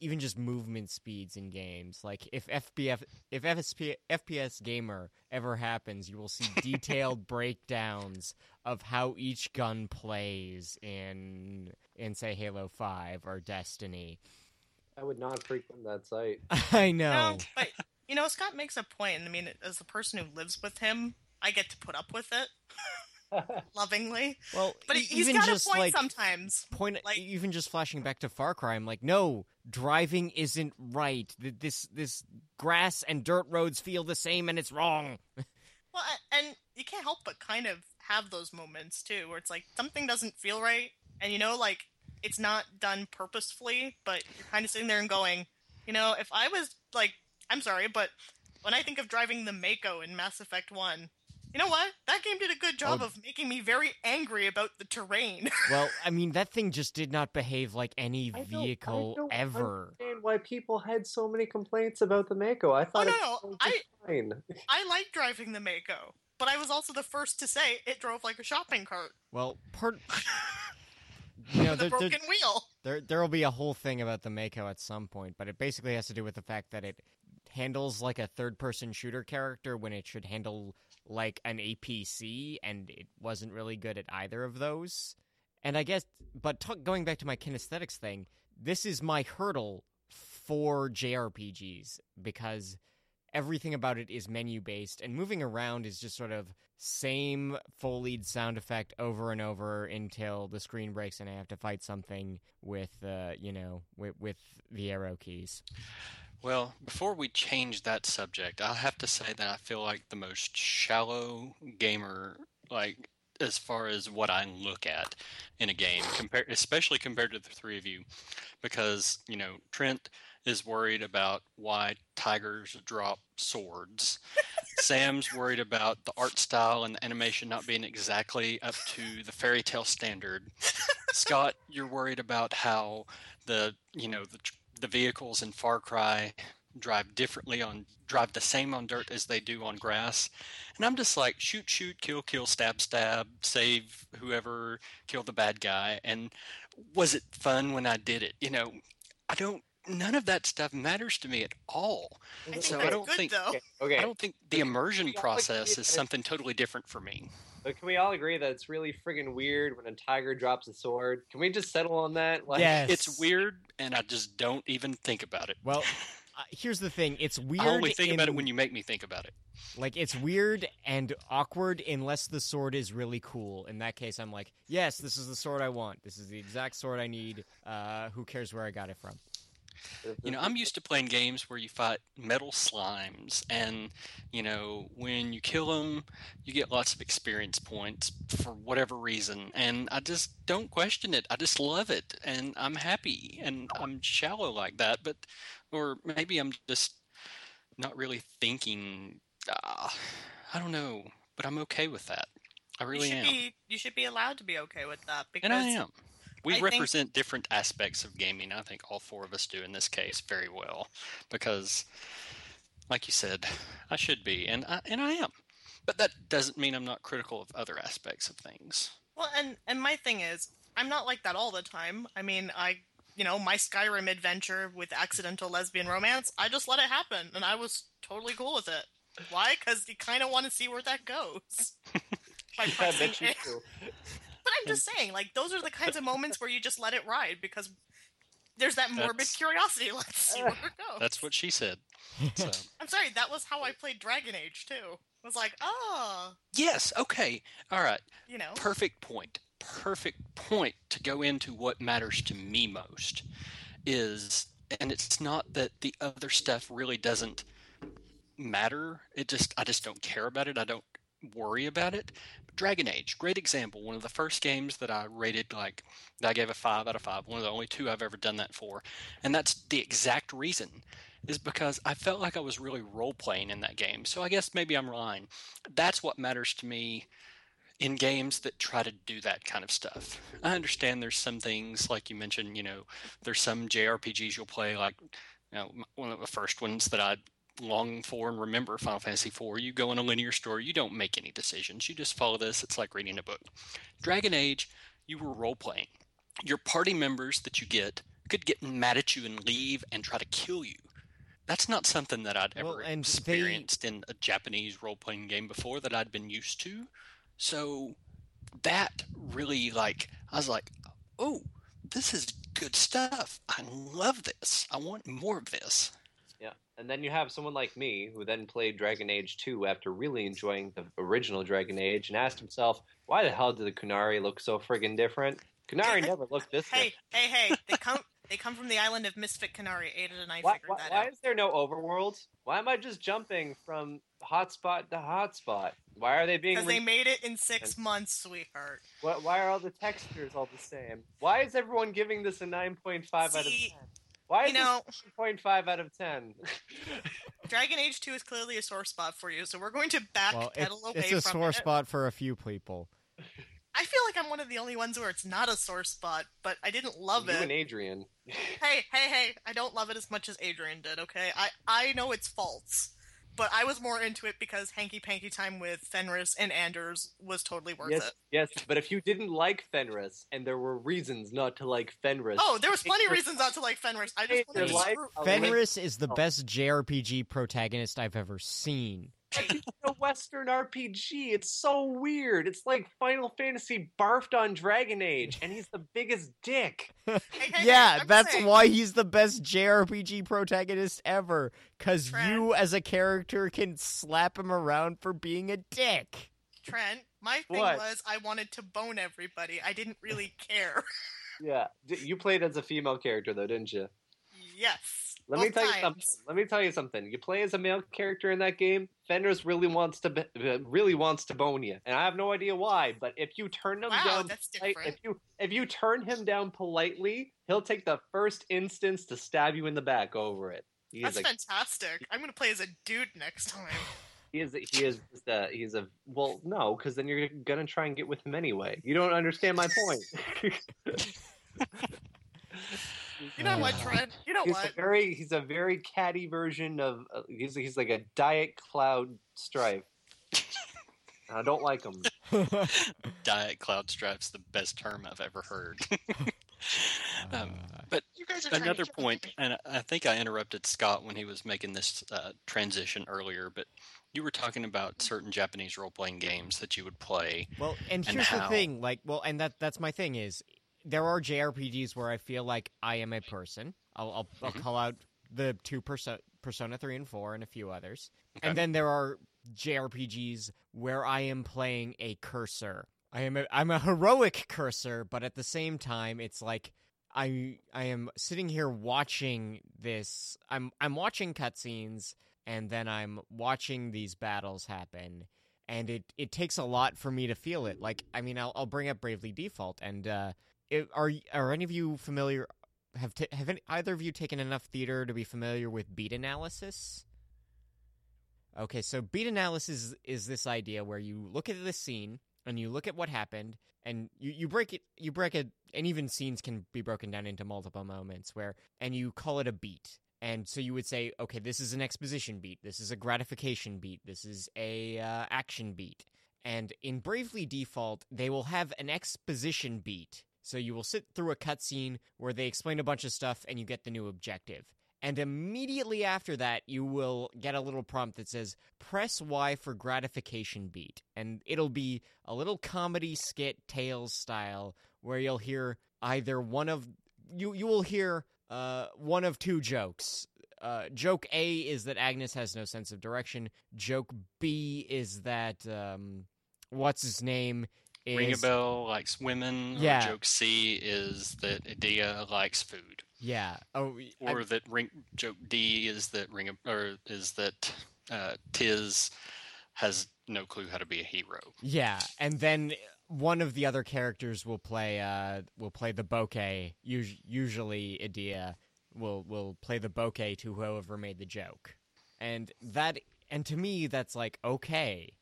even just movement speeds in games. Like if FPF if FSP, FPS gamer ever happens, you will see detailed breakdowns of how each gun plays in in say Halo 5 or Destiny. I would not frequent that site. I know. No, but you know, Scott makes a point. I mean, as the person who lives with him, I get to put up with it lovingly. Well, But e- he's even got just a point like sometimes. point like- even just flashing back to Far Cry, I'm like, no, driving isn't right. This this grass and dirt roads feel the same, and it's wrong. Well, and you can't help but kind of have those moments too, where it's like something doesn't feel right, and you know, like it's not done purposefully, but you're kind of sitting there and going, you know, if I was like, I'm sorry, but when I think of driving the Mako in Mass Effect One. You know what? That game did a good job Oh. of making me very angry about the terrain. Well, I mean, that thing just did not behave like any I don't- I vehicle don't ever. understand why people had so many complaints about the Mako. I thought oh, no, it no, I- fine. I like driving the Mako, but I was also the first to say it drove like a shopping cart Well, part. You know, with a there, there, broken wheel. there, there will be a whole thing about the Mako at some point, but it basically has to do with the fact that it handles like a third person shooter character when it should handle like an APC, and it wasn't really good at either of those. And I guess, but talk, going back to my kinesthetics thing, this is my hurdle for JRPGs because everything about it is menu based, and moving around is just sort of same full lead sound effect over and over until the screen breaks and I have to fight something with, uh, you know, with, with the arrow keys. Well, before we change that subject, I'll have to say that I feel like the most shallow gamer, like as far as what I look at in a game, compared, especially compared to the three of you, because you know Trent is worried about why tigers drop swords. Sam's worried about the art style and the animation not being exactly up to the fairy tale standard. Scott, you're worried about how the you know the the vehicles in Far Cry drive differently on drive the same on dirt as they do on grass. And I'm just like shoot shoot kill kill stab stab save whoever kill the bad guy and was it fun when I did it? You know, I don't none of that stuff matters to me at all. I So I don't good think- Okay, okay. I don't think the immersion process is something totally different for me. But can we all agree that it's really friggin' weird when a tiger drops a sword? Can we just settle on that? Like, Yes. It's weird and I just don't even think about it. Well, uh, here's the thing: it's weird. I only think about it when you make me think about it. Like it's weird and awkward unless the sword is really cool. In that case, I'm like, yes, this is the sword I want. This is the exact sword I need. Uh, who cares where I got it from? You know, I'm used to playing games where you fight metal slimes, and you know, when you kill them, you get lots of experience points for whatever reason, and I just don't question it. I just love it, and I'm happy, and I'm shallow like that. But, or maybe I'm just not really thinking. Uh, I don't know, but I'm okay with that. I really you should am, be you should be allowed to be okay with that because and I am. We I think- represent different aspects of gaming. I think all four of us do in this case very well, because, like you said, I should be, and I, and I am. But that doesn't mean I'm not critical of other aspects of things. Well, and and my thing is, I'm not like that all the time. I mean, I you know my Skyrim adventure with accidental lesbian romance, I just let it happen, and I was totally cool with it. Why? Because you kind of want to see where that goes. By I bet you do. But I'm just saying, like those are the kinds of moments where you just let it ride because there's that morbid That's- curiosity. Let's see where it goes. That's what she said. So I'm sorry. That was how I played Dragon Age too. It was like, oh, yes, okay, all right, you know. perfect point. Perfect point to go into what matters to me most is, and it's not that the other stuff really doesn't matter. It just I just don't care about it. I don't worry about it. Dragon Age, great example. One of the first games that I rated like that I gave a five out of five. One of the only two I've ever done that for, and that's the exact reason. is because I felt like I was really role playing in that game. So I guess maybe I'm lying. That's what matters to me in games that try to do that kind of stuff. I understand there's some things like you mentioned, you know, there's some JRPGs you'll play like you know, one of the first ones that I long for and remember Final Fantasy IV. You go in a linear story, you don't make any decisions. You just follow this. It's like reading a book. Dragon Age, you were role playing. Your party members that you get could get mad at you and leave and try to kill you. That's not something that I'd ever Well, and they- experienced in a Japanese role playing game before that I'd been used to. So that really like I was like, oh, this is good stuff. I love this. I want more of this. Yeah, and then you have someone like me who then played Dragon Age 2 after really enjoying the original Dragon Age and asked himself, why the hell did the Qunari look so friggin' different? Qunari never looked this way. Hey, different. hey, hey! They come. They come from the island of Misfit Canary. Ada and I Why, figured why, that why out. is there no overworld? Why am I just jumping from hotspot to hotspot? Why are they being? Because they made it in six months, sweetheart. why, why are all the textures all the same? Why is everyone giving this a 9.5 out of 10? See, Why is you know- this 0.5 out of 10? Dragon Age 2 is clearly a sore spot for you, so we're going to backpedal Well, it's, away it's a from sore it. spot for a few people. I feel like I'm one of the only ones where it's not a sore spot, but I didn't love you it. and Adrian. hey, hey, hey! I don't love it as much as Adrian did. Okay, I I know its faults, but I was more into it because hanky panky time with Fenris and Anders was totally worth yes, it. yes, but if you didn't like Fenris and there were reasons not to like Fenris, Oh, there was plenty of reasons not to like Fenris. I Hey, just wanted to life- screw- Oh, Fenris is the best JRPG protagonist I've ever seen. A Western RPG. It's so weird. It's like Final Fantasy barfed on Dragon Age, and he's the biggest dick. Hey, hey, yeah, hey, I'm that's saying- why he's the best JRPG protagonist ever. Cause you, as a character, can slap him around for being a dick. Trent, my thing What? was I wanted to bone everybody. I didn't really care. Yeah, you played as a female character though, didn't you? Yes. Let me tell you something. Let me tell you something. You play as a male character in that game. Fenris really wants to be, really wants to bone you, and I have no idea why. But if you turn him Wow, down, that's different. if you if you turn him down politely, he'll take the first instance to stab you in the back over it. He That's fantastic. I'm gonna play as a dude next time. He is. He is. Just a, he's a. Well, no, because then you're gonna try and get with him anyway. You don't understand my point. You know what, Uh, Trent? You know he's what? a very. He's a very catty version of. Uh, he's. He's like a diet Cloud Strife. I don't like him. Diet Cloud Strife's the best term I've ever heard. um, but You guys are another kill point, me. and I- I think I interrupted Scott when he was making this uh, transition earlier, but you were talking about certain Japanese role playing games that you would play. Well, and And here's the thing, like, well, and that that's my thing is there are JRPGs where I feel like I am a person. I'll I'll, I'll Mhm. call out the two perso- Persona three and four and a few others, Okay. and then there are JRPGs where I am playing a cursor. I am a, I'm a heroic cursor, but at the same time, it's like I I am sitting here watching this. I'm I'm watching cutscenes, and then I'm watching these battles happen, and it it takes a lot for me to feel it. Like I mean, I'll I'll bring up Bravely Default, and uh, it, are are any of you familiar? Have t- have any, either of you taken enough theater to be familiar with beat analysis? Okay, so beat analysis is this idea where you look at the scene and you look at what happened and you, you break it you break it and even scenes can be broken down into multiple moments where and you call it a beat. And so you would say, okay, this is an exposition beat, this is a gratification beat, this is a uh, action beat. And in Bravely Default, they will have an exposition beat. So you will sit through a cutscene where they explain a bunch of stuff and you get the new objective. And immediately after that, you will get a little prompt that says, press Y for gratification beat. And it'll be a little comedy skit Tales style where you'll hear either one of, you, you will hear uh, one of two jokes. Uh, joke A is that Agnes has no sense of direction. Joke B is that, um, what's his name? Is, Ringabel likes women. Yeah. Joke C is that Edea likes food, Yeah. Oh, I- or that ring joke D is that ring or is that uh, Tiz has no clue how to be a hero. Yeah, and then one of the other characters will play uh will play the bouquet, us- usually Edea, will will play the bouquet to whoever made the joke, and that and to me that's like okay,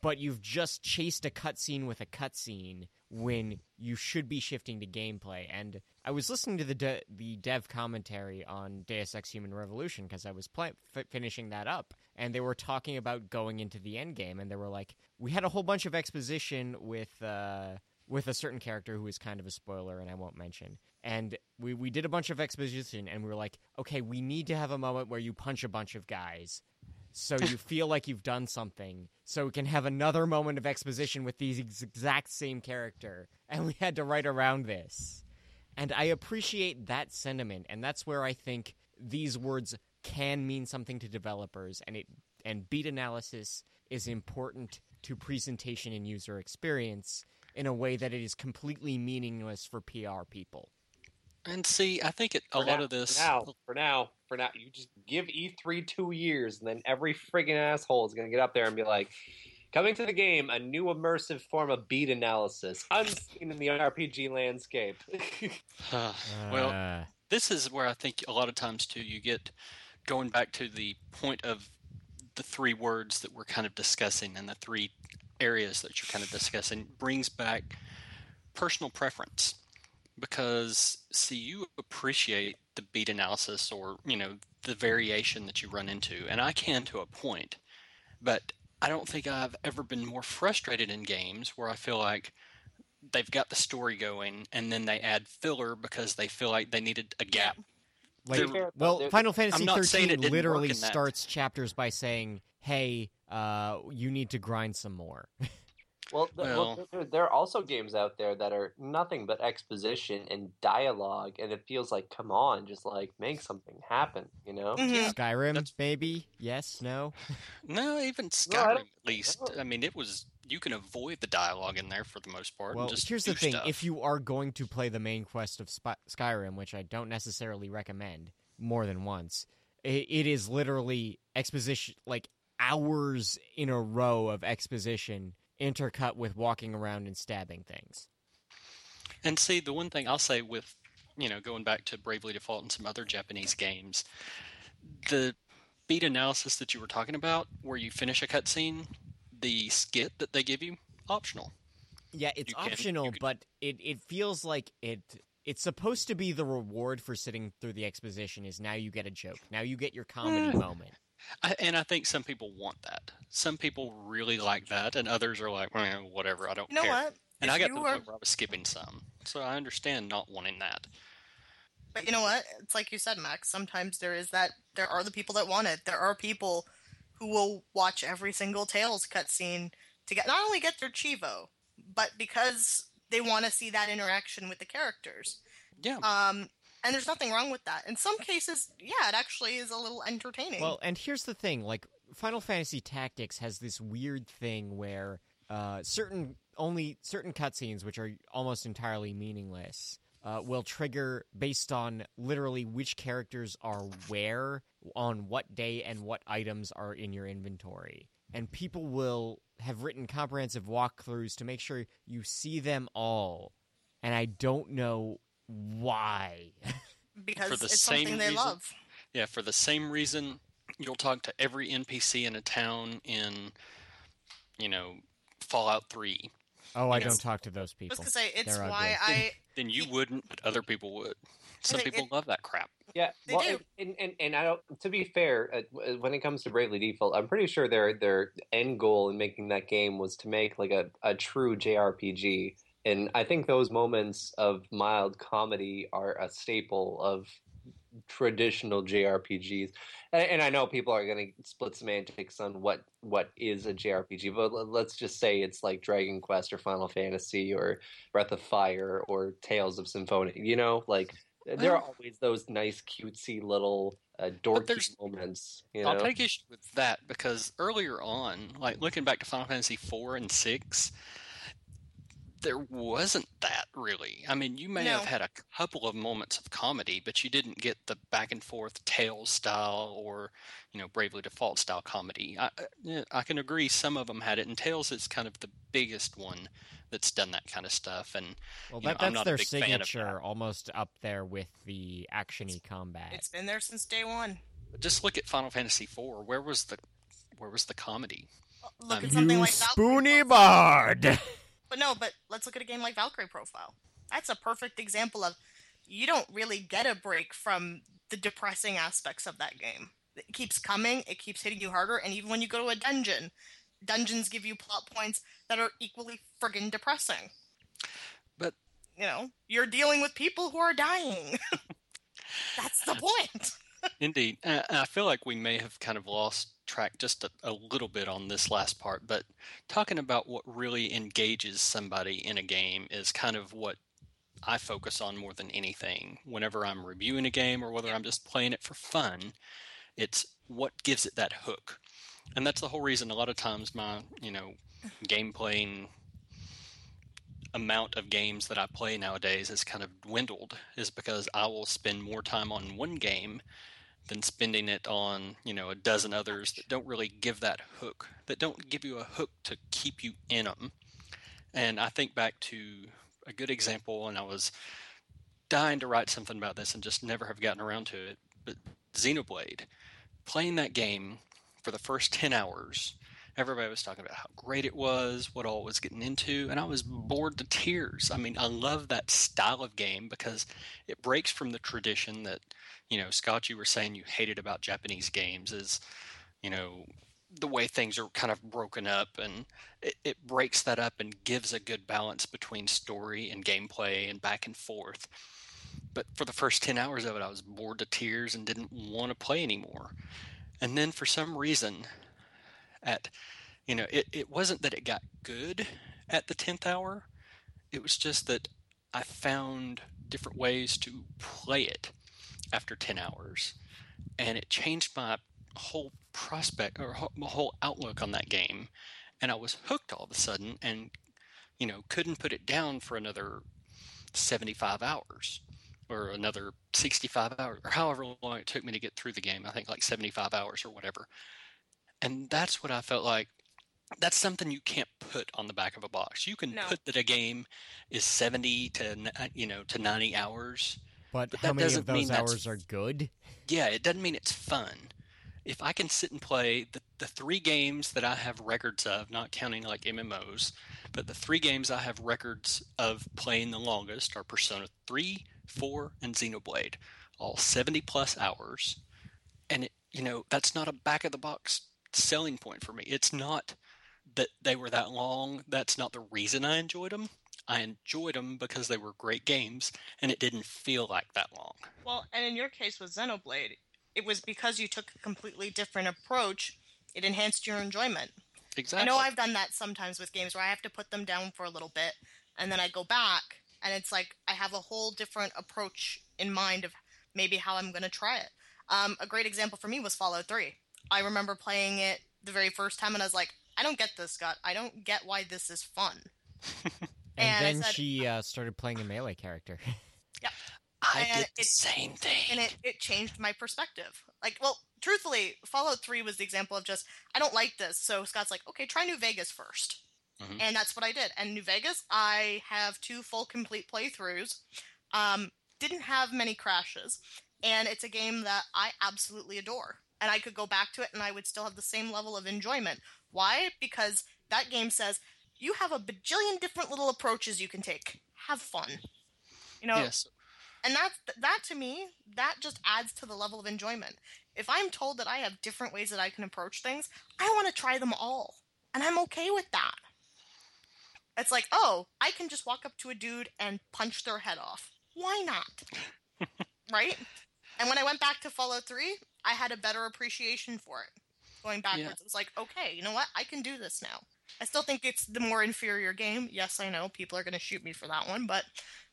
but you've just chased a cutscene with a cutscene when you should be shifting to gameplay. And I was listening to the de- the dev commentary on Deus Ex Human Revolution because I was play- f- finishing that up, and they were talking about going into the end game, and they were like, we had a whole bunch of exposition with. Uh, with a certain character who is kind of a spoiler and I won't mention. And we, we did a bunch of exposition and we were like, okay, we need to have a moment where you punch a bunch of guys so you feel like you've done something so we can have another moment of exposition with the ex- exact same character. And we had to write around this. And i appreciate that sentiment and that's where i think these words can mean something to developers and it and beat analysis is important to presentation and user experience in a way that it is completely meaningless for pr people And see, I think it, a For lot now- of this. For now, for now, for now, you just give E3 two years, and then every friggin' asshole is gonna get up there and be like, "Coming to the game, a new immersive form of beat analysis, unseen in the RPG landscape." well, Uh, this is where I think a lot of times too you get going back to the point of the three words that we're kind of discussing and the three areas that you're kind of discussing brings back personal preference because see you appreciate the beat analysis or you know the variation that you run into and I can to a point but I don't think I've ever been more frustrated in games where I feel like they've got the story going and then they add filler because they feel like they needed a gap Like, To be well, there- Final Fantasy not saying it 13 didn't literally work in that. starts chapters by saying, "Hey, uh, you need to grind some more." Well, th- well, Well- there, there are also games out there that are nothing but exposition and dialogue, and it feels like, come on, just like make something happen, you know? Mhm. Skyrim, That's- maybe? Yes, no. No, even Skyrim, don't- at least. don't- I mean, it was you can avoid the dialogue in there for the most part. Well, and just here's the thing: stuff. if you are going to play the main quest of Spy- Skyrim, which I don't necessarily recommend more than once, it, it is literally exposition, like hours in a row of exposition, intercut with walking around and stabbing things. and see, the one thing I'll say with you know going back to Bravely Default and some other Japanese games, the beat analysis that you were talking about, where you finish a cutscene, the skit that they give you, optional. Yeah, it's You optional, you can- but it, it feels like it it's supposed to be the reward for sitting through the exposition is now you get a joke. Now you get your comedy Mm. moment. I, and I think some people want that. Some people really like that, and others are like, "Eh, whatever, I don't You know care. what? And If I got to the were- point where I was skipping some, so I understand not wanting that. But you know what? It's like you said, Max. Sometimes there is that. There are the people that want it. There are people who will watch every single Tales cutscene to get not only get their cheevo, but because they want to see that interaction with the characters. Yeah, Um, and there's nothing wrong with that. In some cases, yeah, it actually is a little entertaining. Well, and here's the thing: like Final Fantasy Tactics has this weird thing where uh, certain only certain cutscenes, which are almost entirely meaningless, uh, will trigger based on literally which characters are where on what day and what items are in your inventory. And people will have written comprehensive walkthroughs to make sure you see them all. And I don't know why. because for the it's same something they reason- love. yeah. For the same reason, you'll talk to every NPC in a town in, you know, Fallout Three. Oh, I don't talk to those I people. was gonna say it's They're why ugly. I Then you wouldn't, but other people would. Some people it- love that crap. Yeah, They well, do. And, and and I don't. To be fair, uh, when it comes to Bravely Default, I'm pretty sure their their end goal in making that game was to make like a, a true JRPG, and I think those moments of mild comedy are a staple of traditional JRPGs. And, and I know people are going to split semantics on what what is a JRPG, but l- let's just say it's like Dragon Quest or Final Fantasy or Breath of Fire or Tales of Symphonia. You know, like there are always those nice cutesy little uh, dorky moments. You know, I'll take issue with that because earlier on, like looking back to Final Fantasy four and six, there wasn't that really. I mean, you may No. have had a couple of moments of comedy, but you didn't get the back and forth Tales style or, you know, Bravely Default style comedy. I, I- can agree some of them had it, and Tales is kind of the biggest one that's done that kind of stuff. And Well, you know, that, I'm that's not a their big fan that. signature, almost up there with the actiony combat. It's been there since day one. just look at Final Fantasy IV. Where was the where was the comedy? Look Um, at something you like spoony Valkyrie bard. But no, but let's look at a game like Valkyrie Profile. That's a perfect example of you don't really get a break from the depressing aspects of that game. It keeps coming, it keeps hitting you harder, and even when you go to a dungeon, dungeons give you plot points that are equally friggin' depressing. But You know, you're dealing with people who are dying. That's the point. Indeed. I feel like we may have kind of lost track just a, a little bit on this last part, but talking about what really engages somebody in a game is kind of what I focus on more than anything. Whenever I'm reviewing a game or whether I'm just playing it for fun, it's what gives it that hook. And that's the whole reason a lot of times my, you know, game playing amount of games that I play nowadays has kind of dwindled is because I will spend more time on one game than spending it on, you know, a dozen others that don't really give that hook, that don't give you a hook to keep you in them. And I think back to a good example, and I was dying to write something about this and just never have gotten around to it. But Xenoblade, playing that game for the first 10 hours, everybody was talking about how great it was, what all was getting into, and I was bored to tears. I mean, I love that style of game because it breaks from the tradition that, you know, Scott, you were saying you hated about Japanese games is, you know, the way things are kind of broken up and it, it breaks that up and gives a good balance between story and gameplay and back and forth. But for the first 10 hours of it, I was bored to tears and didn't want to play anymore. And then for some reason, at, you know, it, it wasn't that it got good at the 10th hour, it was just that I found different ways to play it after 10 hours. And it changed my whole prospect or my whole outlook on that game. And I was hooked all of a sudden and, you know, couldn't put it down for another 75 hours or another 65 hours or however long it took me to get through the game. I think like 75 hours or whatever. And that's what I felt like. That's something you can't put on the back of a box. You can No. put that a game is 70 to you know to 90 hours. But, But how that many of doesn't mean those that's- hours are good? Yeah, it doesn't mean it's fun. If I can sit and play the, the three games that I have records of, not counting like MMOs, but the three games I have records of playing the longest are Persona 3, 4, and Xenoblade, all 70 plus hours. And, it, you know, that's not a back of the box selling point for me. It's not that they were that long. That's not the reason I enjoyed them. I enjoyed them because they were great games and it didn't feel like that long. Well, and in your case with Xenoblade, it was because you took a completely different approach. It enhanced your enjoyment. Exactly. I know I've done that sometimes with games where I have to put them down for a little bit and then I go back and it's like I have a whole different approach in mind of maybe how I'm going to try it. Um, a great example for me was Fallout 3. I remember playing it the very first time and I was like, I don't get this, Scott. I don't get why this is fun. And, And then said- she uh, started playing a melee character. Yeah. I And did the it- same thing. and it, it changed my perspective. Like, well, truthfully, Fallout 3 was the example of just, I don't like this. So Scott's like, okay, try New Vegas 1st Mhm. And that's what I did. And New Vegas, I have two full complete playthroughs. Um, didn't have many crashes. And it's a game that I absolutely adore. And I could go back to it and I would still have the same level of enjoyment. Why? Because that game says you have a bajillion different little approaches you can take. Have fun. You know, yes. and that that to me that just adds to the level of enjoyment if i'm told that i have different ways that i can approach things i want to try them all and i'm okay with that it's like oh i can just walk up to a dude and punch their head off why not right and when i went back to fallout 3 i had a better appreciation for it going backwards it was like okay you know what i can do this now i still think it's the more inferior game yes i know people are going to shoot me for that one but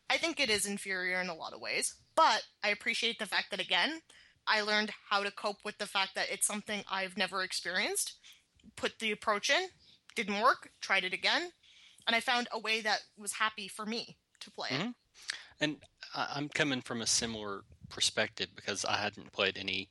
I think it is inferior in a lot of ways, but I appreciate the fact that again, I learned how to cope with the fact that it's something I've never experienced. Put the approach in, didn't work, tried it again, and I found a way that was happy for me to play it. Mhm. And I'm coming from a similar perspective because I hadn't played any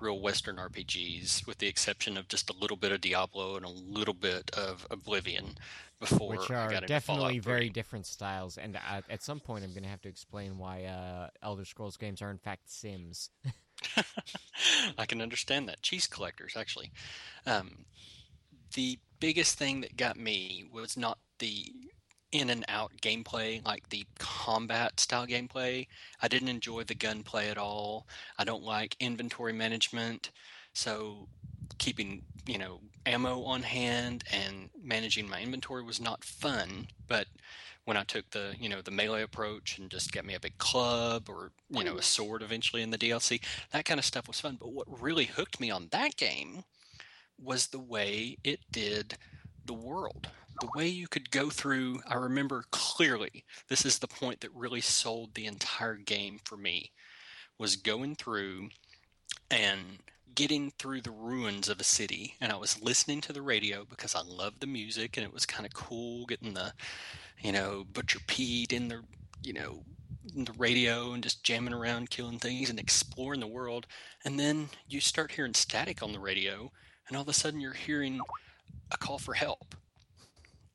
real Western RPGs, with the exception of just a little bit of Diablo and a little bit of Oblivion before which are definitely very 3. different styles. And at, at some point, I'm going to have to explain why uh, Elder Scrolls games are in fact Sims. I can understand that. Cheese collectors, actually. Um, the biggest thing that got me was not the in and out gameplay, like the combat style gameplay. I didn't enjoy the gunplay at all. I don't like inventory management. So keeping, you know, ammo on hand and managing my inventory was not fun, but when I took the, you know, the melee approach and just get me a big club or, you know, a mm-hmm. sword eventually in the DLC, that kind of stuff was fun. But what really hooked me on that game was the way it did the world. The way you could go through, I remember clearly, this is the point that really sold the entire game for me, was going through and getting through the ruins of a city. And I was listening to the radio because I loved the music and it was kind of cool getting the, you know, Butcher Pete in the, you know, the radio and just jamming around, killing things and exploring the world. And then you start hearing static on the radio and all of a sudden you're hearing a call for help.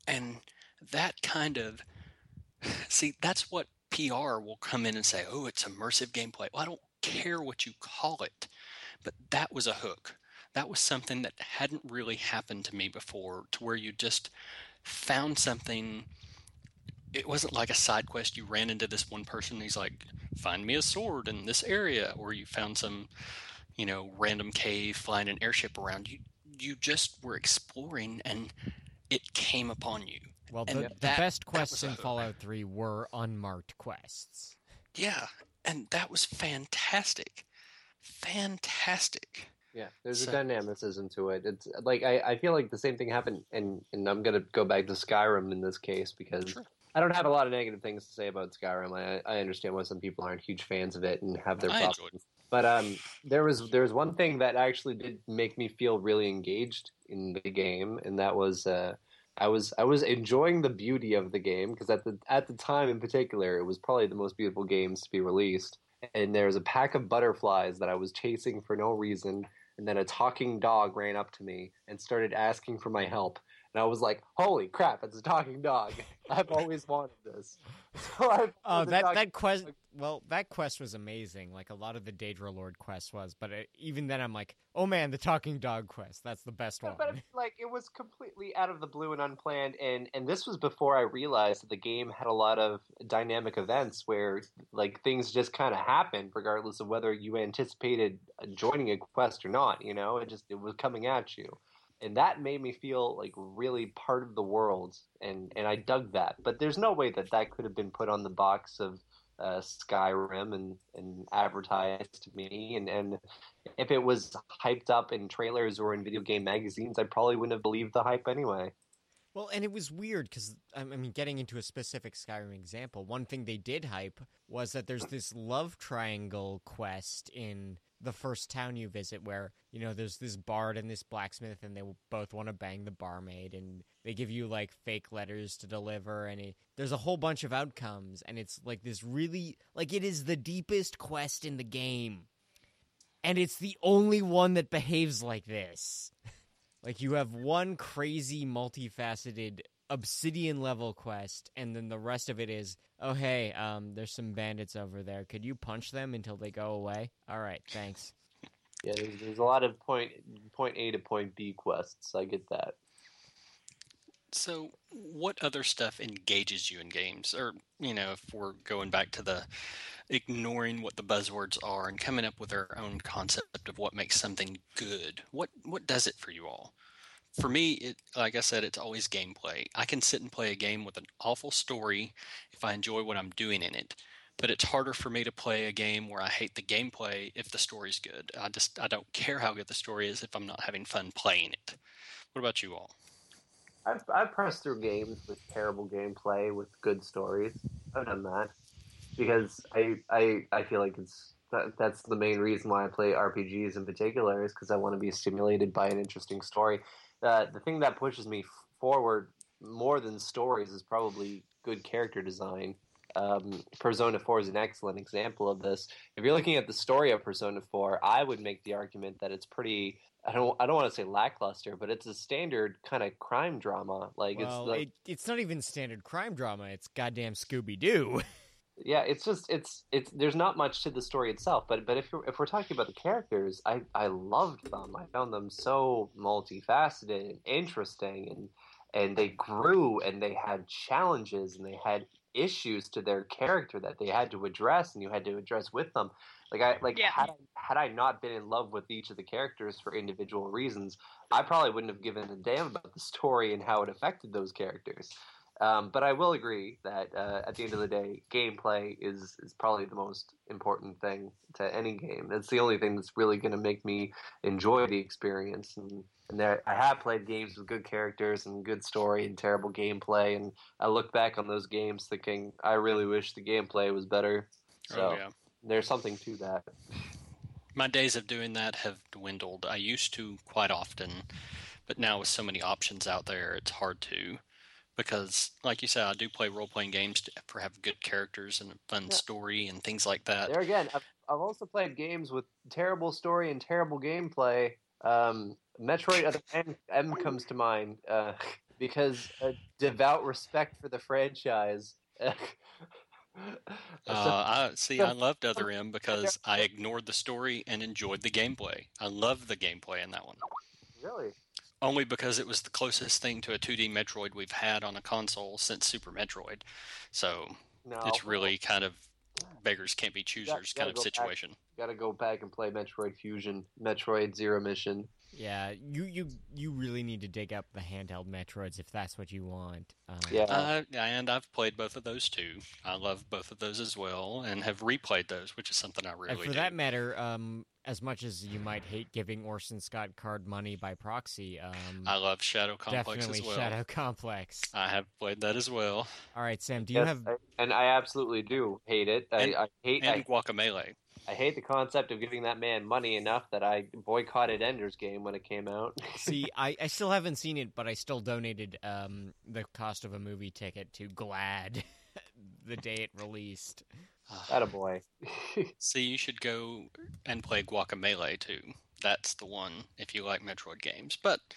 And that kind of see, that's what PR will come in and say, oh, it's immersive gameplay. Well, I don't care what you call it, but that was a hook. That was something that hadn't really happened to me before, to where you just found something. It wasn't like a side quest. You ran into this one person. He's like, find me a sword in this area, or you found some, you know, random cave, flying an airship around you. You just were exploring, and it came upon you. Well, And the, the that- best quests in. Fallout 3 were unmarked quests. Yeah, and that was fantastic. Fantastic. Yeah, there's So- a dynamicism to it. It's like I, I feel like the same thing happened, and and I'm gonna go back to Skyrim in this case because Sure. I don't have a lot of negative things to say about Skyrim. I, I understand why some people aren't huge fans of it and have their I problems. But um, there was there was one thing that actually did make me feel really engaged in the game, and that was uh, I was I was enjoying the beauty of the game because at the at the time in particular, it was probably the most beautiful games to be released. And there was a pack of butterflies that I was chasing for no reason, and then a talking dog ran up to me and started asking for my help. And I was like, "Holy crap! It's a talking dog! I've always wanted this." So I Oh, that that quest. Well, that quest was amazing. Like a lot of the Daedra Lord quest was, but it, even then, I'm like, oh man, the talking dog quest. That's the best Yeah, one. but like it was completely out of the blue and unplanned, and and this was before I realized that the game had a lot of dynamic events where like things just kind of happened, regardless of whether you anticipated uh, joining a quest or not. You know, it just it was coming at you, and that made me feel like really part of the world, and and I dug that. But there's no way that that could have been put on the box of uh, Skyrim and, and advertised to me. And, and if it was hyped up in trailers or in video game magazines, I probably wouldn't have believed the hype anyway. Well, and it was weird because I mean, getting into a specific Skyrim example, one thing they did hype was that there's this love triangle quest in the first town you visit, where you know there's this bard and this blacksmith, and they both want to bang the barmaid, and they give you like fake letters to deliver, and it, there's a whole bunch of outcomes, and it's like this really like it is the deepest quest in the game, and it's the only one that behaves like this. Like you have one crazy multifaceted obsidian level quest and then the rest of it is oh hey um there's some bandits over there could you punch them until they go away all right thanks Yeah, there's, there's a lot of point point A to point B quests. I get that. So, what other stuff engages you in games? Or, you know, if we're going back to the ignoring what the buzzwords are and coming up with our own concept of what makes something good, what what does it for you all? For me, it like I said, it's always gameplay. I can sit and play a game with an awful story if I enjoy what I'm doing in it. But it's harder for me to play a game where I hate the gameplay if the story's good. I just I don't care how good the story is if I'm not having fun playing it. What about you all? I've, I've pressed through games with terrible gameplay with good stories. I've done that because I I, I feel like it's that, that's the main reason why I play RPGs in particular is because I want to be stimulated by an interesting story. Uh, the thing that pushes me forward more than stories is probably good character design. Um, Persona 4 is an excellent example of this. If you're looking at the story of Persona 4, I would make the argument that it's pretty. I don't. I don't want to say lackluster, but it's a standard kind of crime drama. Like well, it's like, it, it's not even standard crime drama. It's goddamn Scooby Doo. yeah, it's just it's it's. There's not much to the story itself, but but if you're, if we're talking about the characters, I I loved them. I found them so multifaceted and interesting, and and they grew and they had challenges and they had issues to their character that they had to address and you had to address with them. Like I like Yeah. had had I not been in love with each of the characters for individual reasons, I probably wouldn't have given a damn about the story and how it affected those characters. Um, but I will agree that uh, at the end of the day, gameplay is is probably the most important thing to any game. It's the only thing that's really going to make me enjoy the experience. And, and there, I have played games with good characters and good story and terrible gameplay, and I look back on those games thinking I really wish the gameplay was better. So oh yeah. there's something to that. My days of doing that have dwindled. I used to quite often, but now with so many options out there, it's hard to. Because, like you said, I do play role playing games to, for have good characters and a fun Yeah. story and things like that. There again, I've, I've also played games with terrible story and terrible gameplay. Um, Metroid Other M, M comes to mind uh, because a devout respect for the franchise. Uh, I see. I loved Other M because I ignored the story and enjoyed the gameplay. I loved the gameplay in that one, really? Only because it was the closest thing to a 2D Metroid we've had on a console since Super Metroid. So No, it's really kind of beggars can't be choosers gotta kind of go back. situation. got to go back and play Metroid Fusion, Metroid Zero Mission. Yeah, you you you really need to dig up the handheld Metroids if that's what you want. Um, Yeah. Uh, and I've played both of those too. I love both of those as well, and have replayed those, which is something I really and for do. that matter, um, as much as you might hate giving Orson Scott Card money by proxy, um, I love Shadow Complex definitely as well. Shadow Complex. I have played that as well, All right, Sam, do you Yes, have? I- and I absolutely do hate it. And- I, I hate and I, Guacamelee. I hate the concept of giving that man money enough that I boycotted Ender's Game when it came out. See, I, I still haven't seen it, but I still donated um, the cost of a movie ticket to GLAAD the day it released. That a boy. See, you should go and play Guacamelee too. That's the one if you like Metroid games. But I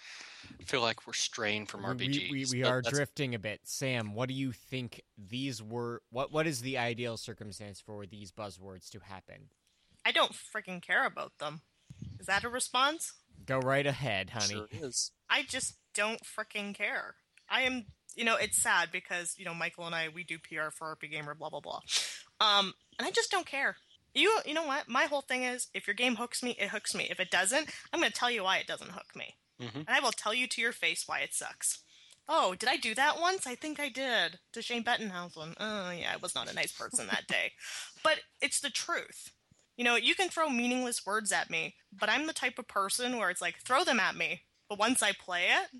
feel like we're straying from We- RPGs. We, we, we are drifting a bit. Sam, what do you think these were? What What is the ideal circumstance for these buzzwords to happen? I don't freaking care about them. Is that a response? Go right ahead, honey. Sure is. I just don't freaking care. I am, you know, it's sad because you know Michael and I we do PR for RP Gamer, blah blah blah, um, and I just don't care. You, you know what? My whole thing is, if your game hooks me, it hooks me. If it doesn't, I'm going to tell you why it doesn't hook me, Mhm. and I will tell you to your face why it sucks. Oh, did I do that once? I think I did. To Shane Bettenhausen. Oh, yeah, I was not a nice person that day. But it's the truth. You know, you can throw meaningless words at me, but I'm the type of person where it's like, throw them at me. But once I play it,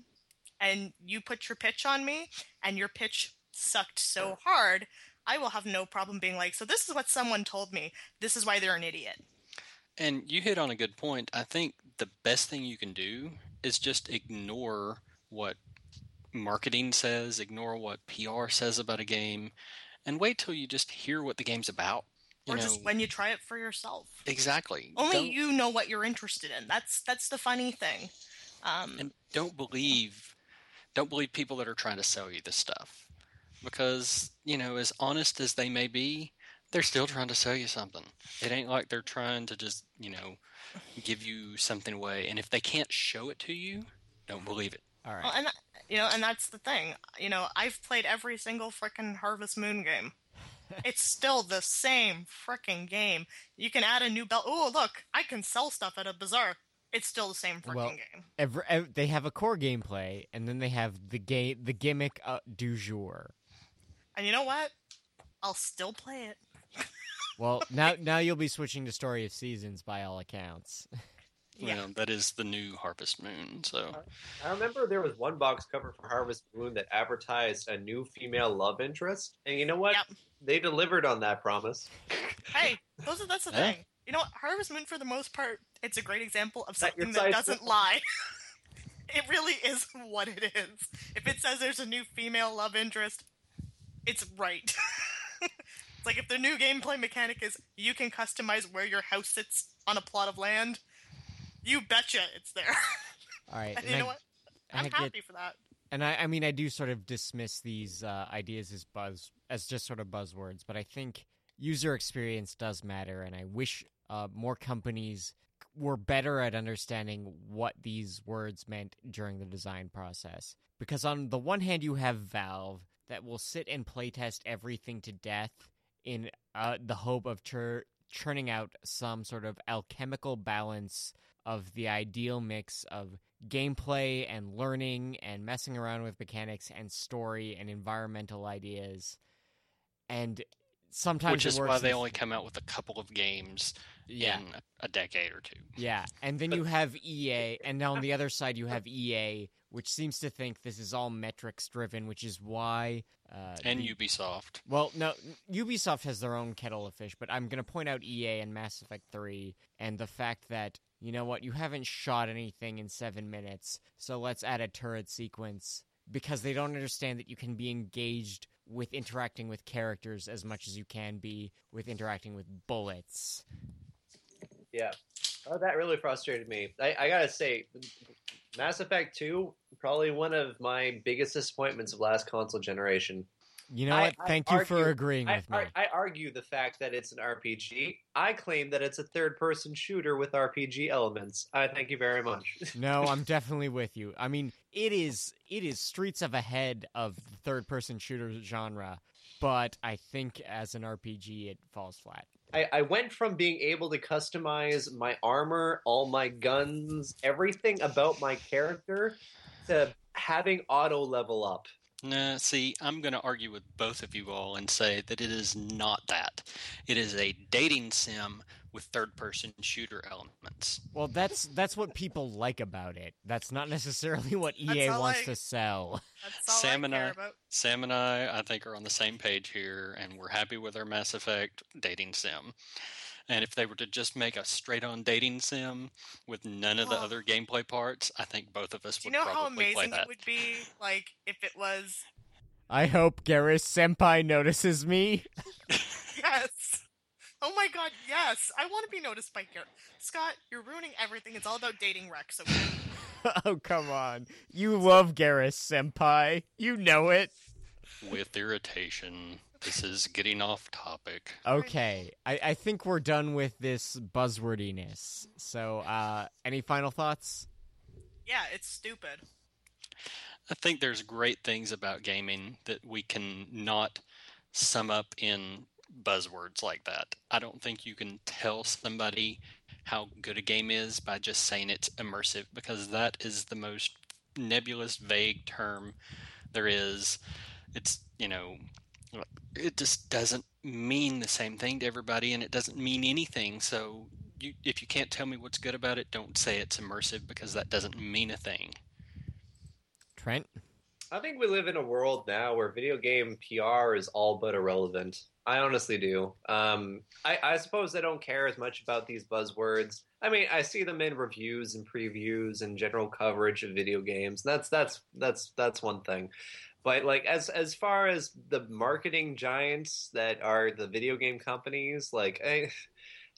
and you put your pitch on me, and your pitch sucked so hard, I will have no problem being like, so this is what someone told me. This is why they're an idiot. And you hit on a good point. I think the best thing you can do is just ignore what marketing says, ignore what PR says about a game, and wait till you just hear what the game's about. You or know, just when you try it for yourself. exactly. Only Don't- you know what you're interested in. That's that's the funny thing. Um, and don't believe don't believe people that are trying to sell you this stuff because you know as honest as they may be they're still trying to sell you something it ain't like they're trying to just you know give you something away and if they can't show it to you don't believe it All right. Well, and you know, and that's the thing. You know, I've played every single frickin' Harvest Moon game. it's still the same frickin' game. You can add a new belt. Oh, look, I can sell stuff at a bazaar. It's still the same frickin' Well- game. Every, ev- they have a core gameplay, and then they have the game, the gimmick uh, du jour. And you know what? I'll still play it. Well, now now you'll be switching to Story of Seasons by all accounts. Yeah. know that is the new harvest moon so I remember there was one box cover for Harvest Moon that advertised a new female love interest, and you know what? Yep. They delivered on that promise. Hey, those are, that's the Yeah. thing. You know what? Harvest Moon, for the most part, it's a great example of something that doesn't good. lie. It really is what it is. If it says there's a new female love interest, it's right. Like if the new gameplay mechanic is you can customize where your house sits on a plot of land, you betcha it's there. All right, you I- know what? I I'm get- happy for that. and I, I mean, I do sort of dismiss these uh, ideas as buzz, as just sort of buzzwords, but I think user experience does matter, and I wish uh, more companies were better at understanding what these words meant during the design process. Because on the one hand, you have Valve that will sit and playtest everything to death in uh, the hope of chur- churning out some sort of alchemical balance of the ideal mix of gameplay and learning and messing around with mechanics and story and environmental ideas. And sometimes Which is why they only come out with a couple of games yeah. in a decade or two. Yeah, and then you have EA, and now on the other side you have EA, which seems to think this is all metrics driven, which is why. Uh, And the- Ubisoft. Well, no, Ubisoft has their own kettle of fish, but I'm going to point out EA and Mass Effect 3 and the fact that, you know what, you haven't shot anything in seven minutes, so let's add a turret sequence because they don't understand that you can be engaged with interacting with characters as much as you can be with interacting with bullets. Yeah. Oh, that really frustrated me. I, I gotta say, Mass Effect 2, probably one of my biggest disappointments of last console generation. You know I- what? I Thank you for argue- agreeing I, with me. I, I argue the fact that it's an RPG. I claim that it's a third person shooter with RPG elements. I thank you very much. No, I'm definitely with you. I mean, it is it is streets of ahead of the third person shooter genre, but I think as an RPG it falls flat. I, I went from being able to customize my armor, all my guns, everything about my character, to having auto level up. Nah, see, I'm going to argue with both of you all and say that it is not that. It is a dating sim with third-person shooter elements. Well, that's that's what people like about it. That's not necessarily what EA That's all wants I- to sell. That's all Sam I and care I- about. Sam and I, I think, are on the same page here, and we're happy with our Mass Effect dating sim. And if they were to just make a straight-on dating sim with none of the Oh. other gameplay parts, I think both of us Do you know how amazing that. it would be, like, if it was I hope Garrus Senpai notices me. yes. Oh my god, yes! I want to be noticed by Garrett. Scott, you're ruining everything. It's all about dating Wrex. Okay? oh come on, you love Garrus Senpai. You know it. With irritation, this is getting off topic. Okay, I, I think we're done with this buzzwordiness. So, uh, any final thoughts? yeah, it's stupid. I think there's great things about gaming that we can not sum up in buzzwords like that. I don't think you can tell somebody how good a game is by just saying it's immersive because that is the most nebulous, vague term there is. It's, you know, it just doesn't mean the same thing to everybody and it doesn't mean anything. So you, if you can't tell me what's good about it, don't say it's immersive because that doesn't mean a thing. Trent? I think we live in a world now where video game PR is all but irrelevant. I honestly do. Um, I, I suppose I don't care as much about these buzzwords. I mean, I see them in reviews and previews and general coverage of video games. That's that's that's that's one thing. But like as as far as the marketing giants that are the video game companies, like I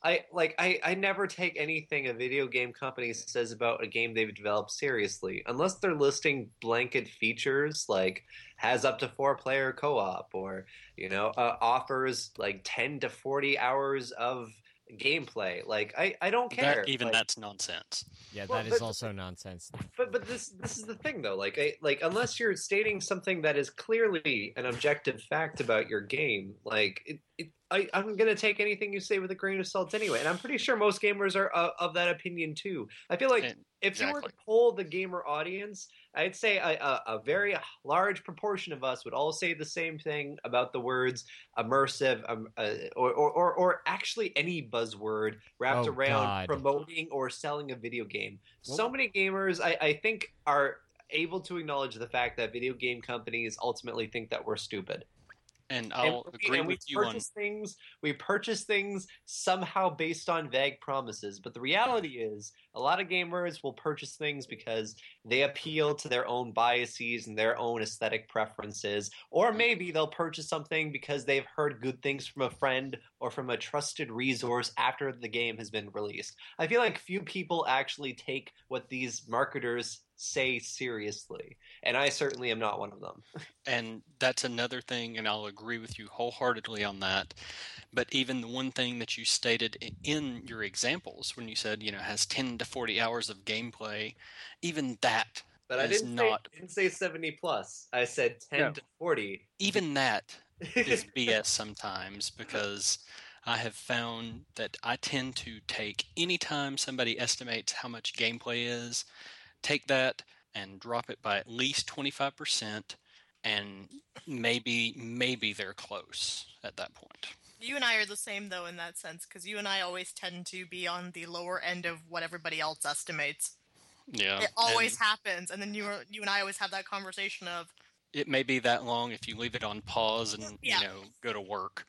I like I, I never take anything a video game company says about a game they've developed seriously unless they're listing blanket features like has up to four player co-op or you know uh, offers like 10 to 40 hours of gameplay like I, I don't care That, even Like, that's nonsense. Yeah, Well, that is but- also nonsense. but but this this is the thing though like I, like unless you're stating something that is clearly an objective fact about your game like it, it I, I'm gonna take anything you say with a grain of salt anyway, and I'm pretty sure most gamers are uh, of that opinion too. I feel like And- if you were to exactly. poll the gamer audience, I'd say a, a, a very large proportion of us would all say the same thing about the words immersive, um, uh, or, or, or or actually any buzzword wrapped Oh, around God. promoting or selling a video game. Well- so many gamers, I, I think, are able to acknowledge the fact that video game companies ultimately think that we're stupid. And I'll and we, agree and with you on. purchase things. We purchase things somehow based on vague promises, but the reality is, a lot of gamers will purchase things because they appeal to their own biases and their own aesthetic preferences, or mm. maybe they'll purchase something because they've heard good things from a friend or from a trusted resource after the game has been released. I feel like few people actually take what these marketers say seriously, and I certainly am not one of them. And that's another thing, and I'll agree with you wholeheartedly on that. But even the one thing that you stated in your examples, when you said, you know, has 10 to 40 hours of gameplay, even that, But I didn't not- say, didn't say seventy plus. I said ten No. to forty. even that is BS sometimes because I have found that I tend to take anytime somebody estimates how much gameplay is, take that and drop it by at least 25% and maybe maybe they're close at that point. You and I are the same though in that sense because you and I always tend to be on the lower end of what everybody else estimates. Yeah. it always and happens, and then you you and I always have that conversation of it may be that long if you leave it on pause and Yeah. you know go to work.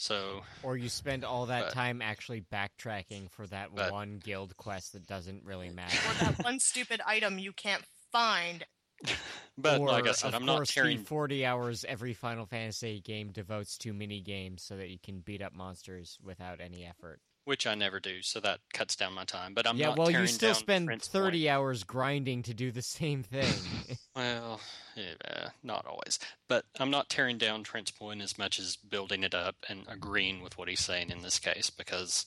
So, Or you spend all that But- time actually backtracking for that But- one guild quest that doesn't really matter. or that one stupid item you can't find. but like I said, of I'm not course, tearing the 40 hours every Final Fantasy game devotes to mini games so that you can beat up monsters without any effort. Which I never do, so that cuts down my time. But I'm yeah, not well, you still spend Prince 30 Point. hours grinding to do the same thing. Well, yeah, not always. But I'm not tearing down Trent's point as much as building it up and agreeing with what he's saying in this case because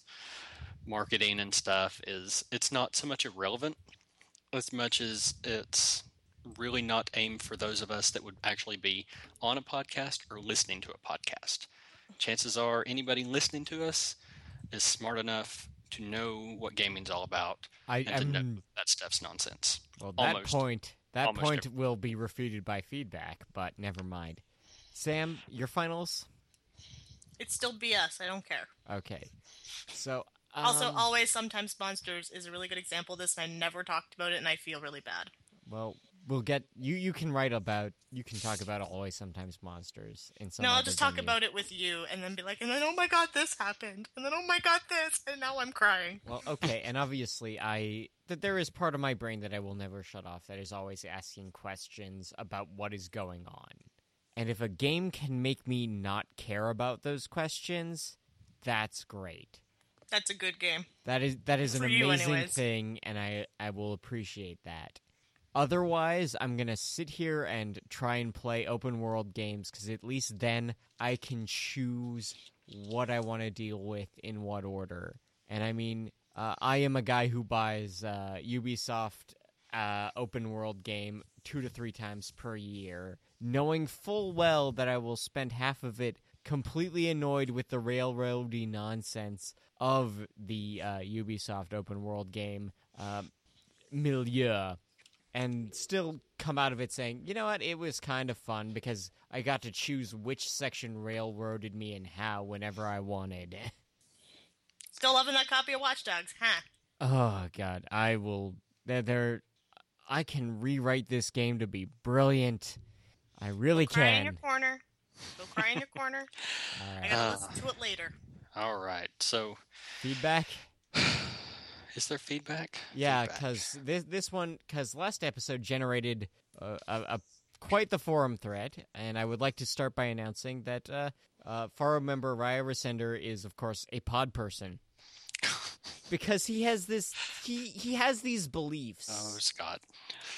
marketing and stuff is it's not so much irrelevant as much as it's really not aimed for those of us that would actually be on a podcast or listening to a podcast. Chances are anybody listening to us is smart enough to know what gaming's all about I, and to know I'm, that stuff's nonsense. well, that almost- point, that almost point will be refuted by feedback, but never mind. Sam, your finals? It's still BS. I don't care. Okay. So, also, um, always sometimes monsters is a really good example of this, and I never talked about it, and I feel really bad. well, we'll get you. You can write about. You can talk about always sometimes monsters in some. no, I'll just talk venue. about it with you, and then be like, and then oh my god, this happened, and then oh my god, this, and now I'm crying. Well, okay, and obviously, I that there is part of my brain that I will never shut off. That is always asking questions about what is going on, and if a game can make me not care about those questions, that's great. That's a good game. That is that is an For you amazing thing, and I I will appreciate that. Otherwise, I'm gonna sit here and try and play open world games because at least then I can choose what I want to deal with in what order. And I mean, uh, I am a guy who buys uh, Ubisoft uh, open world game two to three times per year, knowing full well that I will spend half of it completely annoyed with the railroady nonsense of the uh, Ubisoft open world game um, milieu and still come out of it saying, you know what, it was kind of fun because I got to choose which section railroaded me and how whenever I wanted. Still loving that copy of Watch Dogs, huh? oh god, I will. There, there, I can rewrite this game to be brilliant. I really Go Cry in your can. corner. Go cry in your corner. All I gotta Ah. listen to it later. All right. So, Feedback. Is there feedback? Yeah, because this this one because last episode generated uh, a, a quite the forum thread, and I would like to start by announcing that uh, uh, forum member Raya Resender is of course a pod person because he has this he he has these beliefs. Oh, Scott.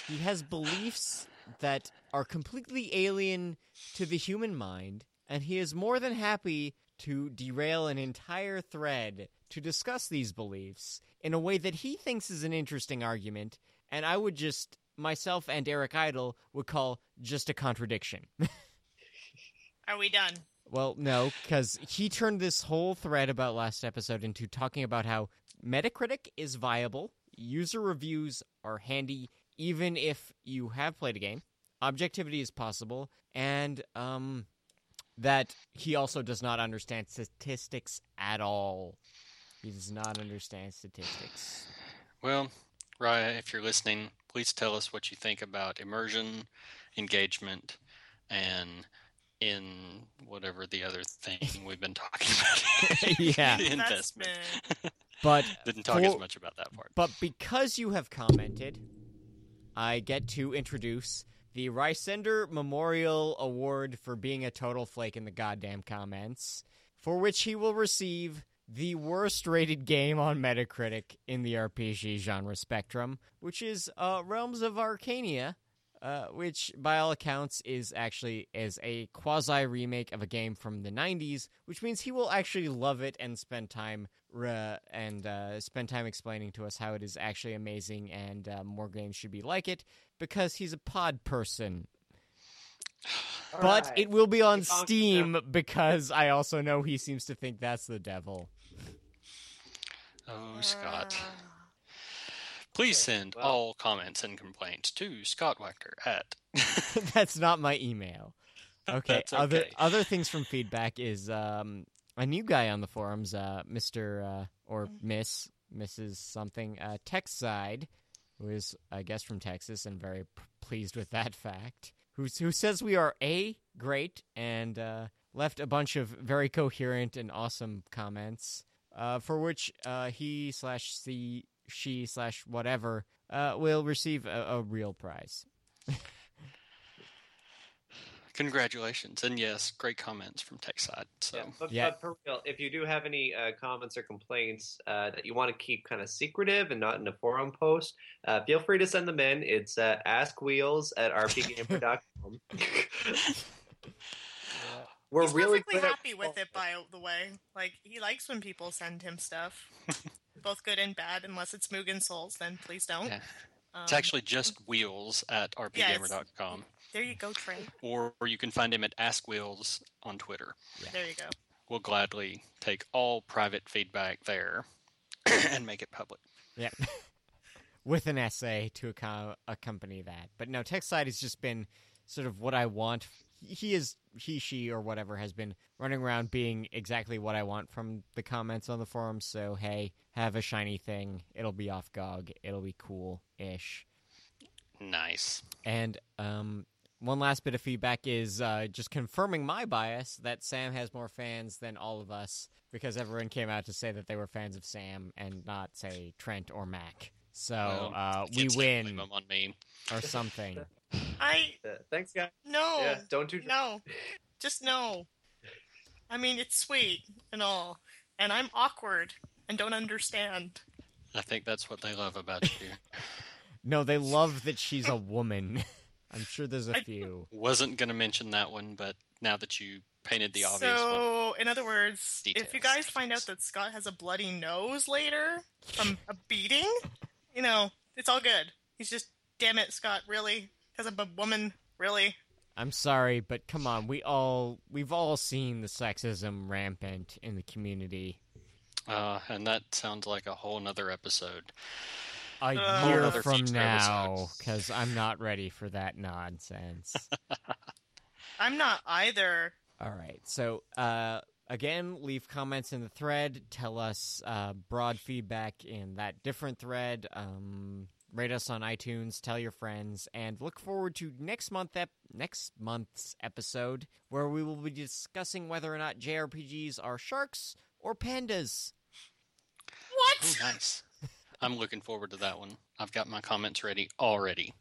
He has beliefs that are completely alien to the human mind, and he is more than happy to derail an entire thread to discuss these beliefs in a way that he thinks is an interesting argument, and I would just, myself and Eric Idle, would call just a contradiction. Are we done? Well, no, because he turned this whole thread about last episode into talking about how Metacritic is viable, user reviews are handy, even if you have played a game, objectivity is possible, and um, that he also does not understand statistics at all. He does not understand statistics. Well, Raya, if you're listening, please tell us what you think about immersion, engagement, and in whatever the other thing we've been talking about. Yeah. Investment. But Didn't talk as much about that part. But because you have commented, I get to introduce the Rysender Memorial Award for being a total flake in the goddamn comments, for which he will receive the worst rated game on Metacritic in the RPG genre spectrum, which is uh, Realms of Arcania. Uh, which, by all accounts, is actually is a quasi remake of a game from the '90s, which means he will actually love it and spend time uh, and uh, spend time explaining to us how it is actually amazing and uh, more games should be like it because he's a pod person. But Alright. it will be on Keep Steam because I also know he seems to think that's the devil. Oh, Scott. Please Okay, send well- all comments and complaints to Scott Wachter at. that's not my email. Okay. That's Other okay. other things from feedback is um, a new guy on the forums, uh, Mister uh, or Miss Mrs. something uh, Texside, who is I guess from Texas and very p- pleased with that fact. Who who says we are a great and uh, left a bunch of very coherent and awesome comments. Uh, for which uh, he slash she she slash whatever uh, will receive a, a real prize. Congratulations. And yes, great comments from TechSide. So, Yeah, but, Yeah. but for real, if you do have any uh, comments or complaints uh, that you want to keep kind of secretive and not in a forum post, uh, feel free to send them in. It's uh, askwheels at rpgamer.com. We're he's really perfectly good at- happy with it, by the way. Like he likes when people send him stuff, both good and bad. Unless it's Mugen Souls, then please don't. Yeah. Um, it's actually just wheels at Yeah, it's- rpgamer.com. there. You go, Trey. Or, or you can find him at AskWheels on Twitter. Yeah. There you go. We'll gladly take all private feedback there and make it public. Yeah. With an essay to accom- accompany that. But no, TechSide has just been sort of what I want. He is, he, she, or whatever has been running around being exactly what I want from the comments on the forum. So, hey, have a shiny thing. It'll be off GOG. It'll be cool ish. Nice. And um, one last bit of feedback is uh, just confirming my bias that Sam has more fans than all of us because everyone came out to say that they were fans of Sam and not, say, Trent or Mac. So Well, uh, we Kids can't win them on me. or something. I Uh, thanks, guys. no, Yeah, don't do no, just no. I mean, it's sweet and all, and I'm awkward and don't understand. I think that's what they love about you. No, they love that she's a woman. I'm sure there's a I- few. Wasn't going to mention that one, but now that you painted the obvious one. so, in other words, if you Details, guys find out that Scott has a bloody nose later from a beating, you know, it's all good. He's just, damn it, Scott, really? Because I'm a woman, really? I'm sorry, but come on, we all we've all seen the sexism rampant in the community. Uh, and that sounds like a whole nother episode. A Uh, year from now, because I'm not ready for that nonsense. I'm not either. All right. So, uh, again, leave comments in the thread. Tell us uh, broad feedback in that different thread. Um, rate us on iTunes. Tell your friends, and look forward to next month ep- next month's episode where we will be discussing whether or not JRPGs are sharks or pandas. What? Oh, nice. I'm looking forward to that one. I've got my comments ready already.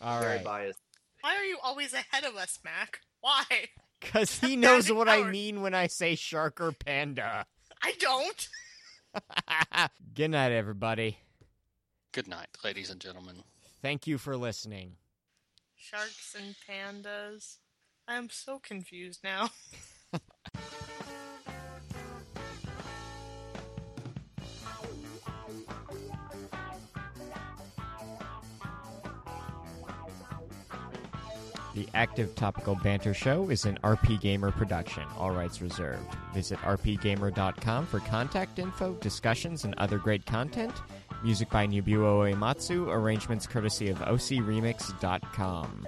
All Very right. biased. Why are you always ahead of us, Mac? Why? Because he knows Bad what I mean when I say shark or panda. I don't. Good night, everybody. Good night, ladies and gentlemen. Thank you for listening. Sharks and pandas. I'm so confused now. The Active Topical Banter Show is an RP Gamer production, all rights reserved. Visit rpgamer.com for contact info, discussions, and other great content. Music by Nobuo Uematsu, arrangements courtesy of ocremix.com.